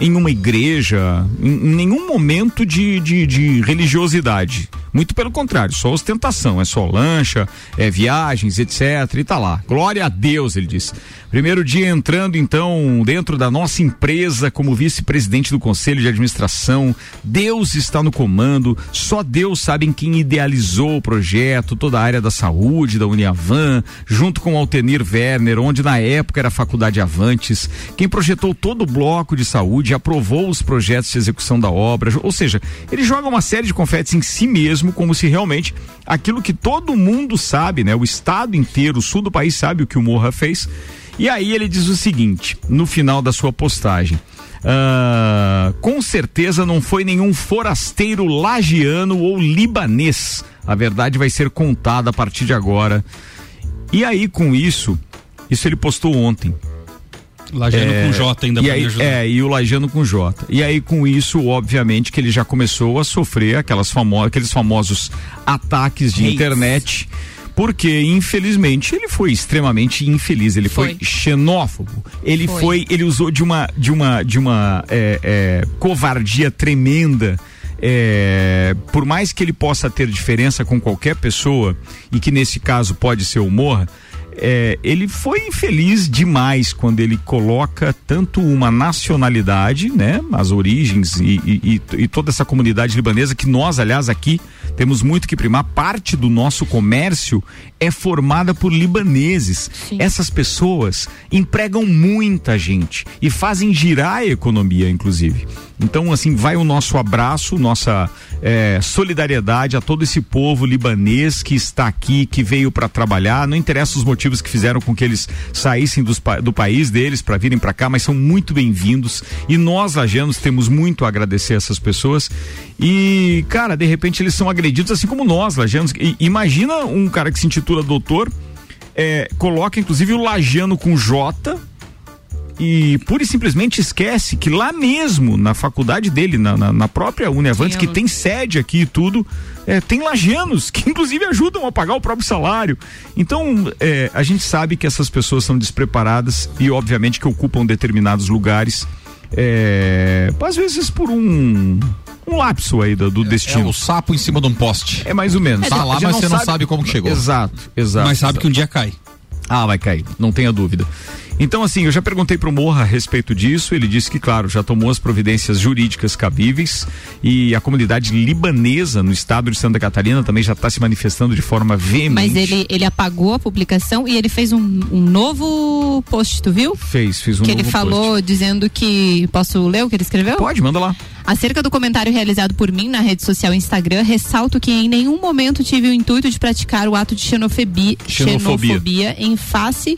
Speaker 1: em uma igreja, em, nenhum momento de, de, de religiosidade. Muito pelo contrário, só ostentação, é só lancha, é viagens, etc. E tá lá. Glória a Deus, ele diz. Primeiro dia entrando, então, dentro da nossa empresa como vice-presidente do conselho de administração. Deus está no comando, só Deus sabe em quem idealizou o projeto, toda a área da saúde, da Uniavan, junto com o Altenir Werner, onde na época era a Faculdade Avantes, quem projetou todo o bloco de saúde, aprovou os projetos de execução da obra, ou seja, ele joga uma série de confetes em si mesmo, como se realmente aquilo que todo mundo sabe, né? O estado inteiro, o sul do país sabe o que o Morra fez. E aí ele diz o seguinte, no final da sua postagem. Ah, com certeza não foi nenhum forasteiro lagiano ou libanês. A verdade vai ser contada a partir de agora. E aí, com isso, isso ele postou ontem.
Speaker 8: Lajano
Speaker 1: É,
Speaker 8: com J ainda
Speaker 1: e aí. É, e o Lajano com J. E aí, com isso, obviamente, que ele já começou a sofrer aquelas famo aqueles famosos ataques de internet. Porque, infelizmente, ele foi extremamente infeliz, ele foi,
Speaker 3: Foi.
Speaker 1: xenófobo. Ele foi.
Speaker 3: Foi.
Speaker 1: ele usou de uma, de uma, de uma é, é, covardia tremenda. É, por mais que ele possa ter diferença com qualquer pessoa, e que nesse caso pode ser o Morra, é, ele foi infeliz demais quando ele coloca tanto uma nacionalidade, né, as origens e, e- e- e toda essa comunidade libanesa que nós, aliás, aqui temos muito que primar. Parte do nosso comércio é formada por libaneses. Essas pessoas empregam muita gente e fazem girar a economia, inclusive. Então, assim, vai o nosso abraço, nossa é, solidariedade a todo esse povo libanês que está aqui, que veio para trabalhar. Não interessa os motivos que fizeram com que eles saíssem dos do país deles para virem para cá, mas são muito bem-vindos. E nós, lajanos, temos muito a agradecer a essas pessoas. E, cara, de repente eles são agredidos assim como nós, lajanos. E, imagina um cara que se intitula doutor, é, coloca inclusive o lajano com J e pura e simplesmente esquece que lá mesmo, na faculdade dele, na, na, na própria Uniavantes, que tem sede aqui e tudo, é, tem lagianos que inclusive ajudam a pagar o próprio salário. Então, é, a gente sabe que essas pessoas são despreparadas e, obviamente, que ocupam determinados lugares, é, às vezes por um um lapso aí do, do destino.
Speaker 7: É o sapo em cima de um poste.
Speaker 1: É mais ou menos.
Speaker 7: Tá lá, mas você não sabe como que chegou.
Speaker 1: Exato, exato.
Speaker 8: Mas sabe
Speaker 1: exato.
Speaker 8: que um dia cai.
Speaker 1: Ah, vai cair, não tenha dúvida. Então, assim, eu já perguntei pro Morra a respeito disso. Ele disse que, claro, já tomou as providências jurídicas cabíveis e a comunidade libanesa no estado de Santa Catarina também já está se manifestando de forma veemente.
Speaker 3: Mas ele, ele apagou a publicação e ele fez um, um novo post, tu viu?
Speaker 1: fez, fez um
Speaker 3: que ele
Speaker 1: novo
Speaker 3: falou dizendo que. Posso ler o que ele escreveu?
Speaker 1: Pode, manda lá.
Speaker 3: Acerca do comentário realizado por mim na rede social Instagram, ressalto que em nenhum momento tive o intuito de praticar o ato de xenofobia,
Speaker 1: Xenofobia.
Speaker 3: xenofobia em face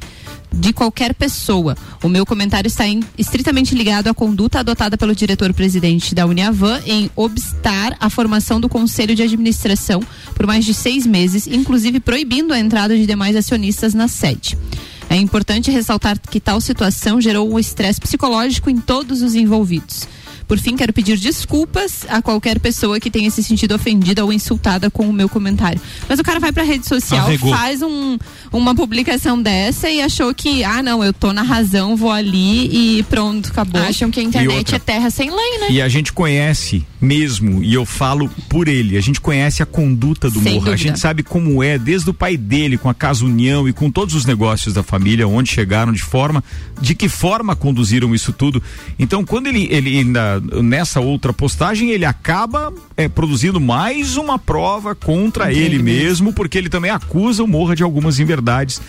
Speaker 3: de qualquer pessoa. O meu comentário está em- estritamente ligado à conduta adotada pelo diretor-presidente da Uniavan em obstar a formação do Conselho de Administração por mais de seis meses, inclusive proibindo a entrada de demais acionistas na sede. É importante ressaltar que tal situação gerou um estresse psicológico em todos os envolvidos. Por fim, quero pedir desculpas a qualquer pessoa que tenha se sentido ofendida ou insultada com o meu comentário. Mas o cara vai pra rede social,
Speaker 8: Arregou.
Speaker 3: faz um- uma publicação dessa e achou que, ah, não, eu tô na razão, vou ali e pronto, acabou.
Speaker 9: Acham que a internet é terra sem lei, né?
Speaker 1: E a gente conhece mesmo, e eu falo por ele, a gente conhece a conduta do
Speaker 9: Sem
Speaker 1: Morra. A gente sabe como é, desde o pai dele, com a Casa União e com todos os negócios da família, onde chegaram, de forma, de que forma conduziram isso tudo. Então, quando ele, ele ainda, nessa outra postagem, ele acaba é, produzindo mais uma prova contra ele mesmo, porque ele também acusa o Morra de algumas inverdades.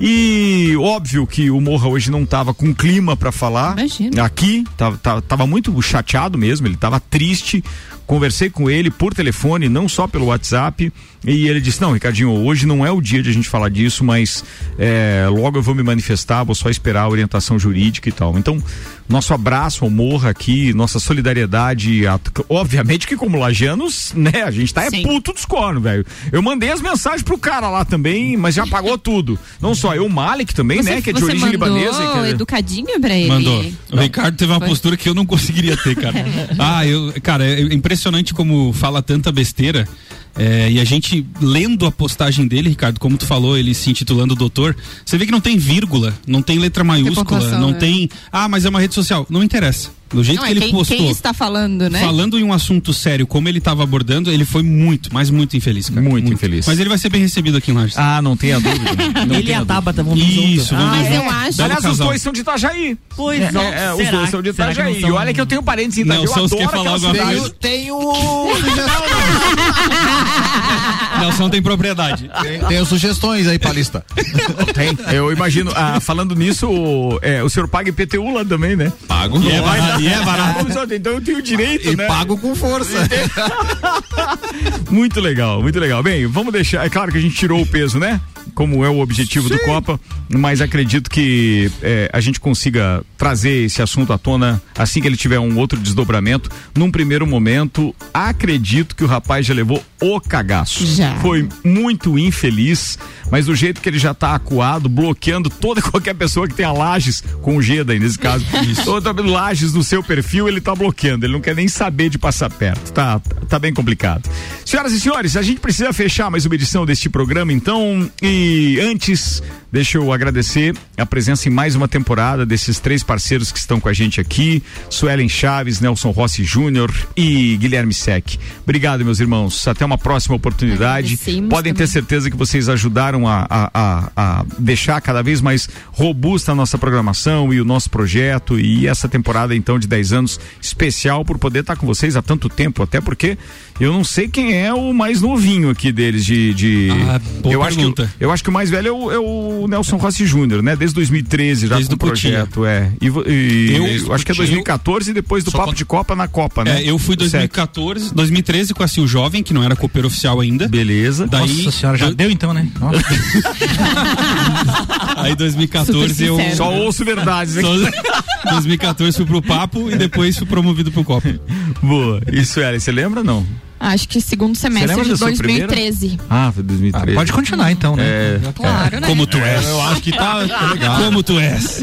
Speaker 1: E óbvio que o Morra hoje não estava com clima para falar. Aqui, tava, tava, tava muito chateado mesmo, ele estava triste. Conversei com ele por telefone, não só pelo WhatsApp, e ele disse: Não, Ricardinho, hoje não é o dia de a gente falar disso, mas é, logo eu vou me manifestar, vou só esperar a orientação jurídica e tal. Então, nosso abraço ao Morra aqui, nossa solidariedade. a- obviamente que, como lagianos, né, a gente tá é puto dos cornos, velho. Eu mandei as mensagens pro cara lá também, mas já pagou tudo. Não só eu, o Malik também,
Speaker 3: Você-
Speaker 1: né, que é de
Speaker 3: você
Speaker 1: origem
Speaker 3: mandou
Speaker 1: libanesa. que-
Speaker 3: educadinho pra ele.
Speaker 8: Mandou. O Ricardo teve uma
Speaker 3: Foi.
Speaker 8: postura que eu não conseguiria ter, cara. ah, eu, cara, é impressionante como fala tanta besteira. É, e a gente lendo a postagem dele, Ricardo, como tu falou, ele se intitulando doutor, você vê que não tem vírgula, não tem letra maiúscula,
Speaker 3: pontuação,
Speaker 8: não
Speaker 3: é.
Speaker 8: tem. Ah, mas é uma rede social. Não interessa. Do jeito
Speaker 3: Não,
Speaker 8: que
Speaker 3: é
Speaker 8: ele
Speaker 3: quem,
Speaker 8: postou.
Speaker 3: quem está falando, né?
Speaker 8: Falando em um assunto sério, como ele estava abordando, ele foi muito, mas muito infeliz, cara.
Speaker 1: Muito, infeliz.
Speaker 8: Mas ele vai ser bem recebido aqui em Lages.
Speaker 1: Ah, não tenha dúvida. Não
Speaker 6: Ele e a. Tabata vão.
Speaker 8: Isso, vamos
Speaker 6: Ah, é?
Speaker 3: eu acho.
Speaker 1: Aliás, os dois são de Itajaí.
Speaker 6: Pois
Speaker 1: É,
Speaker 6: não,
Speaker 1: é, os dois são de
Speaker 6: que
Speaker 1: Itajaí.
Speaker 6: não são-
Speaker 1: E olha que eu tenho parentes em Itajaí.
Speaker 8: Nelson,
Speaker 1: eu
Speaker 8: você quer
Speaker 1: adoro
Speaker 8: falar
Speaker 1: aquela
Speaker 8: alguma
Speaker 1: cidade.
Speaker 7: Tem o.
Speaker 8: Nelson tem propriedade.
Speaker 7: Tem, as sugestões aí pra lista.
Speaker 1: Tem. Eu imagino, ah, falando nisso, o, é, o senhor paga IPTU lá também, né?
Speaker 7: Pago.
Speaker 8: E é barato. E é barato.
Speaker 1: Então eu tenho direito,
Speaker 7: E
Speaker 1: né?
Speaker 7: pago com força.
Speaker 1: Muito legal, muito legal. Bem, vamos deixar. É claro que a gente tirou o peso, né? Como é o objetivo do Copa, mas acredito que é, a gente consiga trazer esse assunto à tona assim que ele tiver um outro desdobramento. Num primeiro momento, acredito que o rapaz já levou o cagaço.
Speaker 3: Já.
Speaker 1: Foi muito infeliz, mas do jeito que ele já tá acuado, bloqueando toda e qualquer pessoa que tenha lajes com G daí nesse caso. Toda lajes no seu perfil, ele tá bloqueando. Ele não quer nem saber de passar perto. Tá, tá bem complicado. Senhoras e senhores, a gente precisa fechar mais uma edição deste programa, então. E antes, deixa eu agradecer a presença em mais uma temporada desses três parceiros que estão com a gente aqui: Suelen Chaves, Nelson Rossi Júnior e Guilherme Sec. Obrigado, meus irmãos. Até uma próxima oportunidade. Podem ter
Speaker 3: também.
Speaker 1: certeza que vocês ajudaram a, a, a, a deixar cada vez mais robusta a nossa programação e o nosso projeto. E essa temporada, então, de 10 anos, especial por poder estar com vocês há tanto tempo. Até porque eu não sei quem é o mais novinho aqui deles de. de...
Speaker 8: Ah, boa
Speaker 1: eu, acho que,
Speaker 8: pergunta.
Speaker 1: eu acho que o mais velho é o, é o Nelson Rossi Júnior, né? Desde 2013 já
Speaker 8: Desde
Speaker 1: com o projeto. É. E, e-
Speaker 8: Eu-
Speaker 1: eu acho que é
Speaker 8: Cotinha.
Speaker 1: 2014 e depois do
Speaker 8: Só
Speaker 1: Papo de Copa na Copa, né?
Speaker 8: É, eu fui
Speaker 1: Do Sec.
Speaker 8: 2014, 2013 com a Sil Jovem, que não era copeiro oficial ainda.
Speaker 1: Beleza.
Speaker 8: Daí,
Speaker 4: Nossa senhora, já
Speaker 8: eu-
Speaker 4: deu então, né? Nossa.
Speaker 8: Aí 2014
Speaker 3: Super
Speaker 8: eu.
Speaker 1: Só ouço verdades aqui.
Speaker 8: Só- 2014 fui pro papo e depois fui promovido pro Copa.
Speaker 1: Boa. Isso, Ellen, você lembra não?
Speaker 9: Acho que segundo semestre de
Speaker 1: da sua primeira?
Speaker 9: 2013.
Speaker 1: Ah, foi 2013.
Speaker 4: pode continuar então, né?
Speaker 1: É,
Speaker 9: Claro, né?
Speaker 8: Como tu és.
Speaker 7: Eu acho que tá legal.
Speaker 8: Como tu és.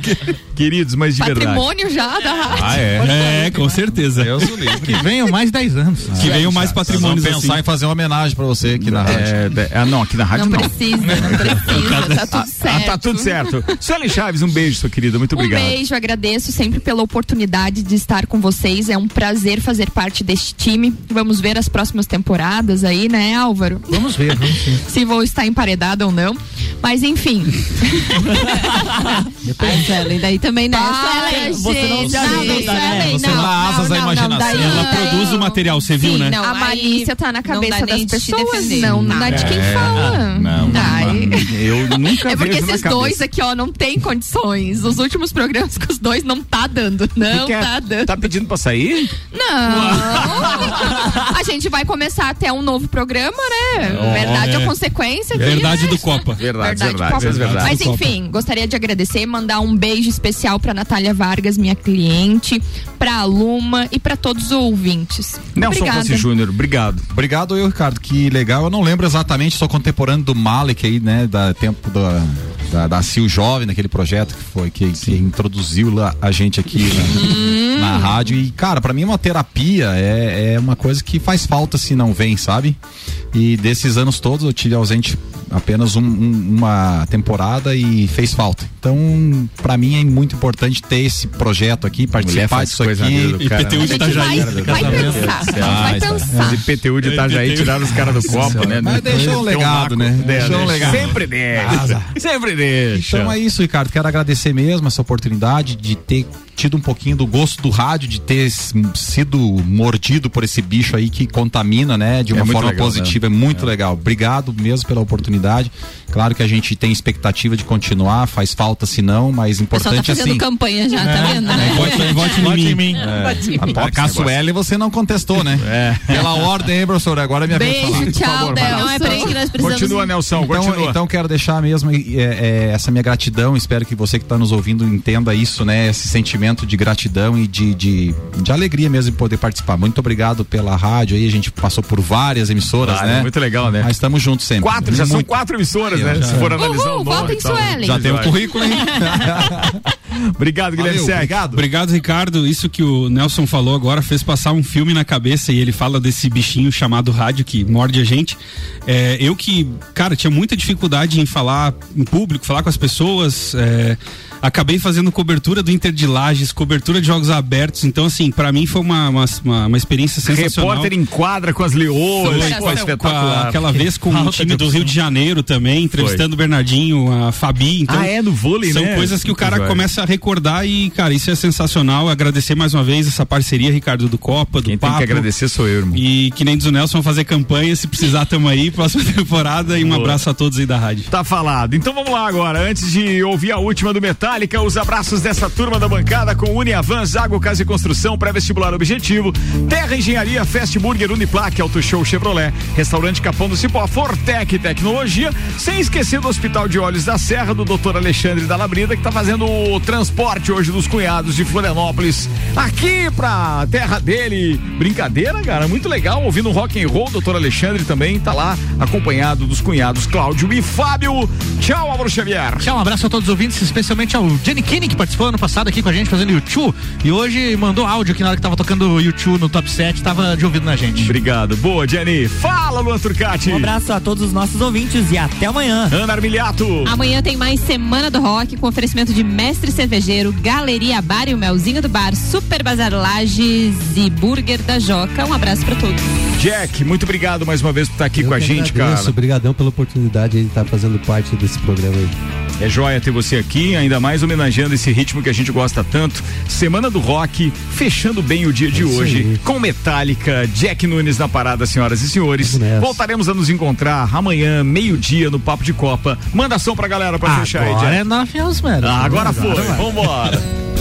Speaker 1: Queridos, mas de verdade.
Speaker 9: Patrimônio já da rádio.
Speaker 7: Ah, é?
Speaker 8: É, com certeza.
Speaker 7: Deus o livre.
Speaker 4: Que venham mais 10 anos.
Speaker 8: Que venham mais patrimônios
Speaker 7: Vamos pensar
Speaker 8: assim.
Speaker 7: em fazer uma homenagem pra você aqui na rádio.
Speaker 1: É, ah, não, aqui na rádio
Speaker 9: Não
Speaker 1: não.
Speaker 9: precisa, não precisa. Tá tudo
Speaker 1: Ah,
Speaker 9: certo.
Speaker 1: tá tudo certo. Sueli Chaves, um beijo, sua querida. Muito obrigado.
Speaker 9: Um beijo, agradeço sempre pela oportunidade de estar com vocês. É um prazer fazer parte deste time. Vamos ver as próximas temporadas aí, né, Álvaro?
Speaker 4: Vamos ver, vamos ver.
Speaker 9: Se vou estar emparedada ou não. Mas enfim.
Speaker 3: Ai, Suelen, daí também Suelen,
Speaker 9: você não se né?
Speaker 7: Você
Speaker 3: não,
Speaker 7: dá asas
Speaker 3: não,
Speaker 7: à
Speaker 3: não,
Speaker 7: imaginação.
Speaker 3: daí
Speaker 8: Ela
Speaker 3: não.
Speaker 8: produz o material, você viu,
Speaker 3: Sim,
Speaker 8: né?
Speaker 3: não,
Speaker 9: a malícia tá na cabeça das
Speaker 3: de
Speaker 9: pessoas,
Speaker 3: defender.
Speaker 9: não, não é de quem
Speaker 1: É,
Speaker 9: fala.
Speaker 1: Não,
Speaker 9: Ai.
Speaker 1: eu nunca
Speaker 9: É porque esses dois aqui, ó, não tem condições. Os últimos programas com os dois não tá dando. Não
Speaker 1: quer-
Speaker 9: tá dando.
Speaker 1: Tá pedindo pra sair?
Speaker 9: Não. A gente vai começar até um novo programa, né? Verdade
Speaker 8: é.
Speaker 9: ou consequência aqui,
Speaker 8: Verdade
Speaker 9: né?
Speaker 8: do Copa.
Speaker 1: Verdade,
Speaker 9: Verdade,
Speaker 1: verdade,
Speaker 9: Copa.
Speaker 1: verdade.
Speaker 9: Mas enfim, gostaria de agradecer, mandar um beijo especial pra Natália Vargas, minha cliente, pra Luma e pra todos os ouvintes.
Speaker 1: Nelson
Speaker 9: Obrigada.
Speaker 1: Rossi Júnior, obrigado.
Speaker 7: Obrigado eu, Ricardo. Que legal. Eu não lembro exatamente, sou contemporâneo do Malik aí, né? Da tempo da, da, da Sil Jovem, naquele projeto que foi, que, que introduziu lá a gente aqui
Speaker 9: Hum.
Speaker 7: na, rádio. E, cara, pra mim uma terapia é, é uma coisa que faz falta se não vem, sabe? E desses anos todos eu tive ausente apenas um- um- uma temporada e fez falta. Então, pra mim é muito importante ter esse projeto aqui, participar disso aqui.
Speaker 1: cara,
Speaker 8: IPTU
Speaker 1: né?
Speaker 8: de Itajaí.
Speaker 9: vai, vai pensar, a gente vai pensar.
Speaker 1: Os IPTU de Itajaí tiraram os caras do Copa, né?
Speaker 7: Mas deixou um legado, né? Deixou um legado.
Speaker 1: Sempre deixa. Sempre deixa.
Speaker 7: Então é isso, Ricardo. Quero agradecer mesmo essa oportunidade de ter tido um pouquinho do gosto do rádio, de ter sido mordido por esse bicho aí que contamina, né? De
Speaker 1: É
Speaker 7: uma
Speaker 1: muito
Speaker 7: forma
Speaker 1: legal,
Speaker 7: positiva. É muito legal. Obrigado mesmo pela oportunidade oportunidade. Claro que a gente tem expectativa de continuar, faz falta se não, mas
Speaker 3: tá
Speaker 7: importante
Speaker 3: fazendo
Speaker 7: assim.
Speaker 3: campanha já, tá vendo? né?
Speaker 8: Vote, vote em mim.
Speaker 3: Vote em mim.
Speaker 7: A Caçuele você não contestou, né?
Speaker 1: É.
Speaker 7: Pela ordem, hein, professor? Agora é minha vez de falar.
Speaker 9: Beijo, tchau,
Speaker 3: Não é por isso
Speaker 9: Nelson.
Speaker 3: que nós precisamos.
Speaker 1: Continua, Nelson,
Speaker 7: Então,
Speaker 1: continua.
Speaker 7: então quero deixar mesmo é, é, essa minha gratidão. Espero que você que está nos ouvindo entenda isso, né? Esse sentimento de gratidão e de, de, de alegria mesmo de poder participar. Muito obrigado pela rádio aí. A gente passou por várias emissoras,
Speaker 1: Ah,
Speaker 7: né?
Speaker 1: Muito legal, né?
Speaker 7: Mas estamos juntos sempre.
Speaker 1: Quatro, já são
Speaker 7: Muito-
Speaker 1: quatro emissoras, né?
Speaker 7: já.
Speaker 1: Se for analisar
Speaker 9: Uhul,
Speaker 1: o nome
Speaker 9: volta
Speaker 1: e
Speaker 9: em
Speaker 1: tal.
Speaker 9: Suelen.
Speaker 7: Já tem um
Speaker 1: Vai.
Speaker 7: currículo, hein?
Speaker 1: Obrigado, Guilherme
Speaker 7: Valeu, obrigado.
Speaker 8: Obrigado, Ricardo. Isso que o Nelson falou agora fez passar um filme na cabeça e ele fala desse bichinho chamado rádio que morde a gente. É, eu que, cara, tinha muita dificuldade em falar em público, falar com as pessoas. é, acabei fazendo cobertura do Inter de Lages, cobertura de jogos abertos. Então, assim, pra mim foi uma, uma, uma, experiência sensacional.
Speaker 1: Repórter em quadra com as leoas.
Speaker 8: Foi, com a-
Speaker 1: espetacular.
Speaker 8: aquela vez com o
Speaker 1: Falta
Speaker 8: time do. Rio de Janeiro também, entrevistando o Bernardinho, a Fabi. Então,
Speaker 1: Ah, é, no vôlei,
Speaker 8: são
Speaker 1: né?
Speaker 8: coisas que o cara começa a recordar e, cara, isso é sensacional. Agradecer mais uma vez essa parceria, Ricardo, do Copa, do
Speaker 1: Quem tem
Speaker 8: Papo.
Speaker 1: que agradecer sou eu, irmão.
Speaker 8: E que nem diz o Nelson, fazer campanha, se precisar, tamo aí, próxima temporada e um
Speaker 1: Boa.
Speaker 8: abraço a todos aí da rádio.
Speaker 1: Tá falado. Então vamos lá agora. Antes de ouvir a última do Metallica, os abraços dessa turma da bancada com Uniavan, Zago Casa e Construção, pré-vestibular objetivo, Terra Engenharia, Fast Burger, Uniplaque, Auto Show Chevrolet, Restaurante Capão do Cipó, Fortec Tecnologia, sem esquecer do Hospital de Olhos da Serra, do Dr. Alexandre da Labrida, que tá fazendo o transporte hoje dos cunhados de Florianópolis aqui pra terra dele. Brincadeira, cara, muito legal. Ouvindo um rock and roll, Dr. Alexandre também tá lá acompanhado dos cunhados Cláudio e Fábio. Tchau, Álvaro Xavier.
Speaker 4: Tchau, um abraço a todos os ouvintes, especialmente ao Jenny Kinney, que participou ano passado aqui com a gente fazendo YouTube. E hoje mandou áudio aqui na hora que tava tocando o YouTube no top 7, tava de ouvido na gente.
Speaker 1: Obrigado. Boa, Jenny. Fala, Luan Turcati.
Speaker 6: Um abraço a todos os nossos ouvintes e até amanhã.
Speaker 1: Ana Armiliato.
Speaker 3: Amanhã tem mais Semana do Rock com oferecimento de Mestre Cervejeiro, Galeria Bar e o Melzinho do Bar, Super Bazar Lages e Burger da Joca. Um abraço pra todos.
Speaker 1: Jack, muito obrigado mais uma vez por estar aqui
Speaker 17: Eu
Speaker 1: com a gente,
Speaker 17: agradeço,
Speaker 1: cara.
Speaker 17: Obrigadão pela oportunidade de estar fazendo parte desse programa aí.
Speaker 1: É joia ter você aqui, ainda mais homenageando esse ritmo que a gente gosta tanto. Semana do Rock, fechando bem o dia de
Speaker 17: É
Speaker 1: hoje,
Speaker 17: aí.
Speaker 1: com Metallica, Jack Nunes na parada, senhoras e senhores. Voltaremos a nos encontrar amanhã, meio-dia, no Papo de Copa. Manda som pra galera pra fechar aí,
Speaker 4: Agora
Speaker 1: Jack.
Speaker 4: é aos meros.
Speaker 1: Ah, agora foi, vambora.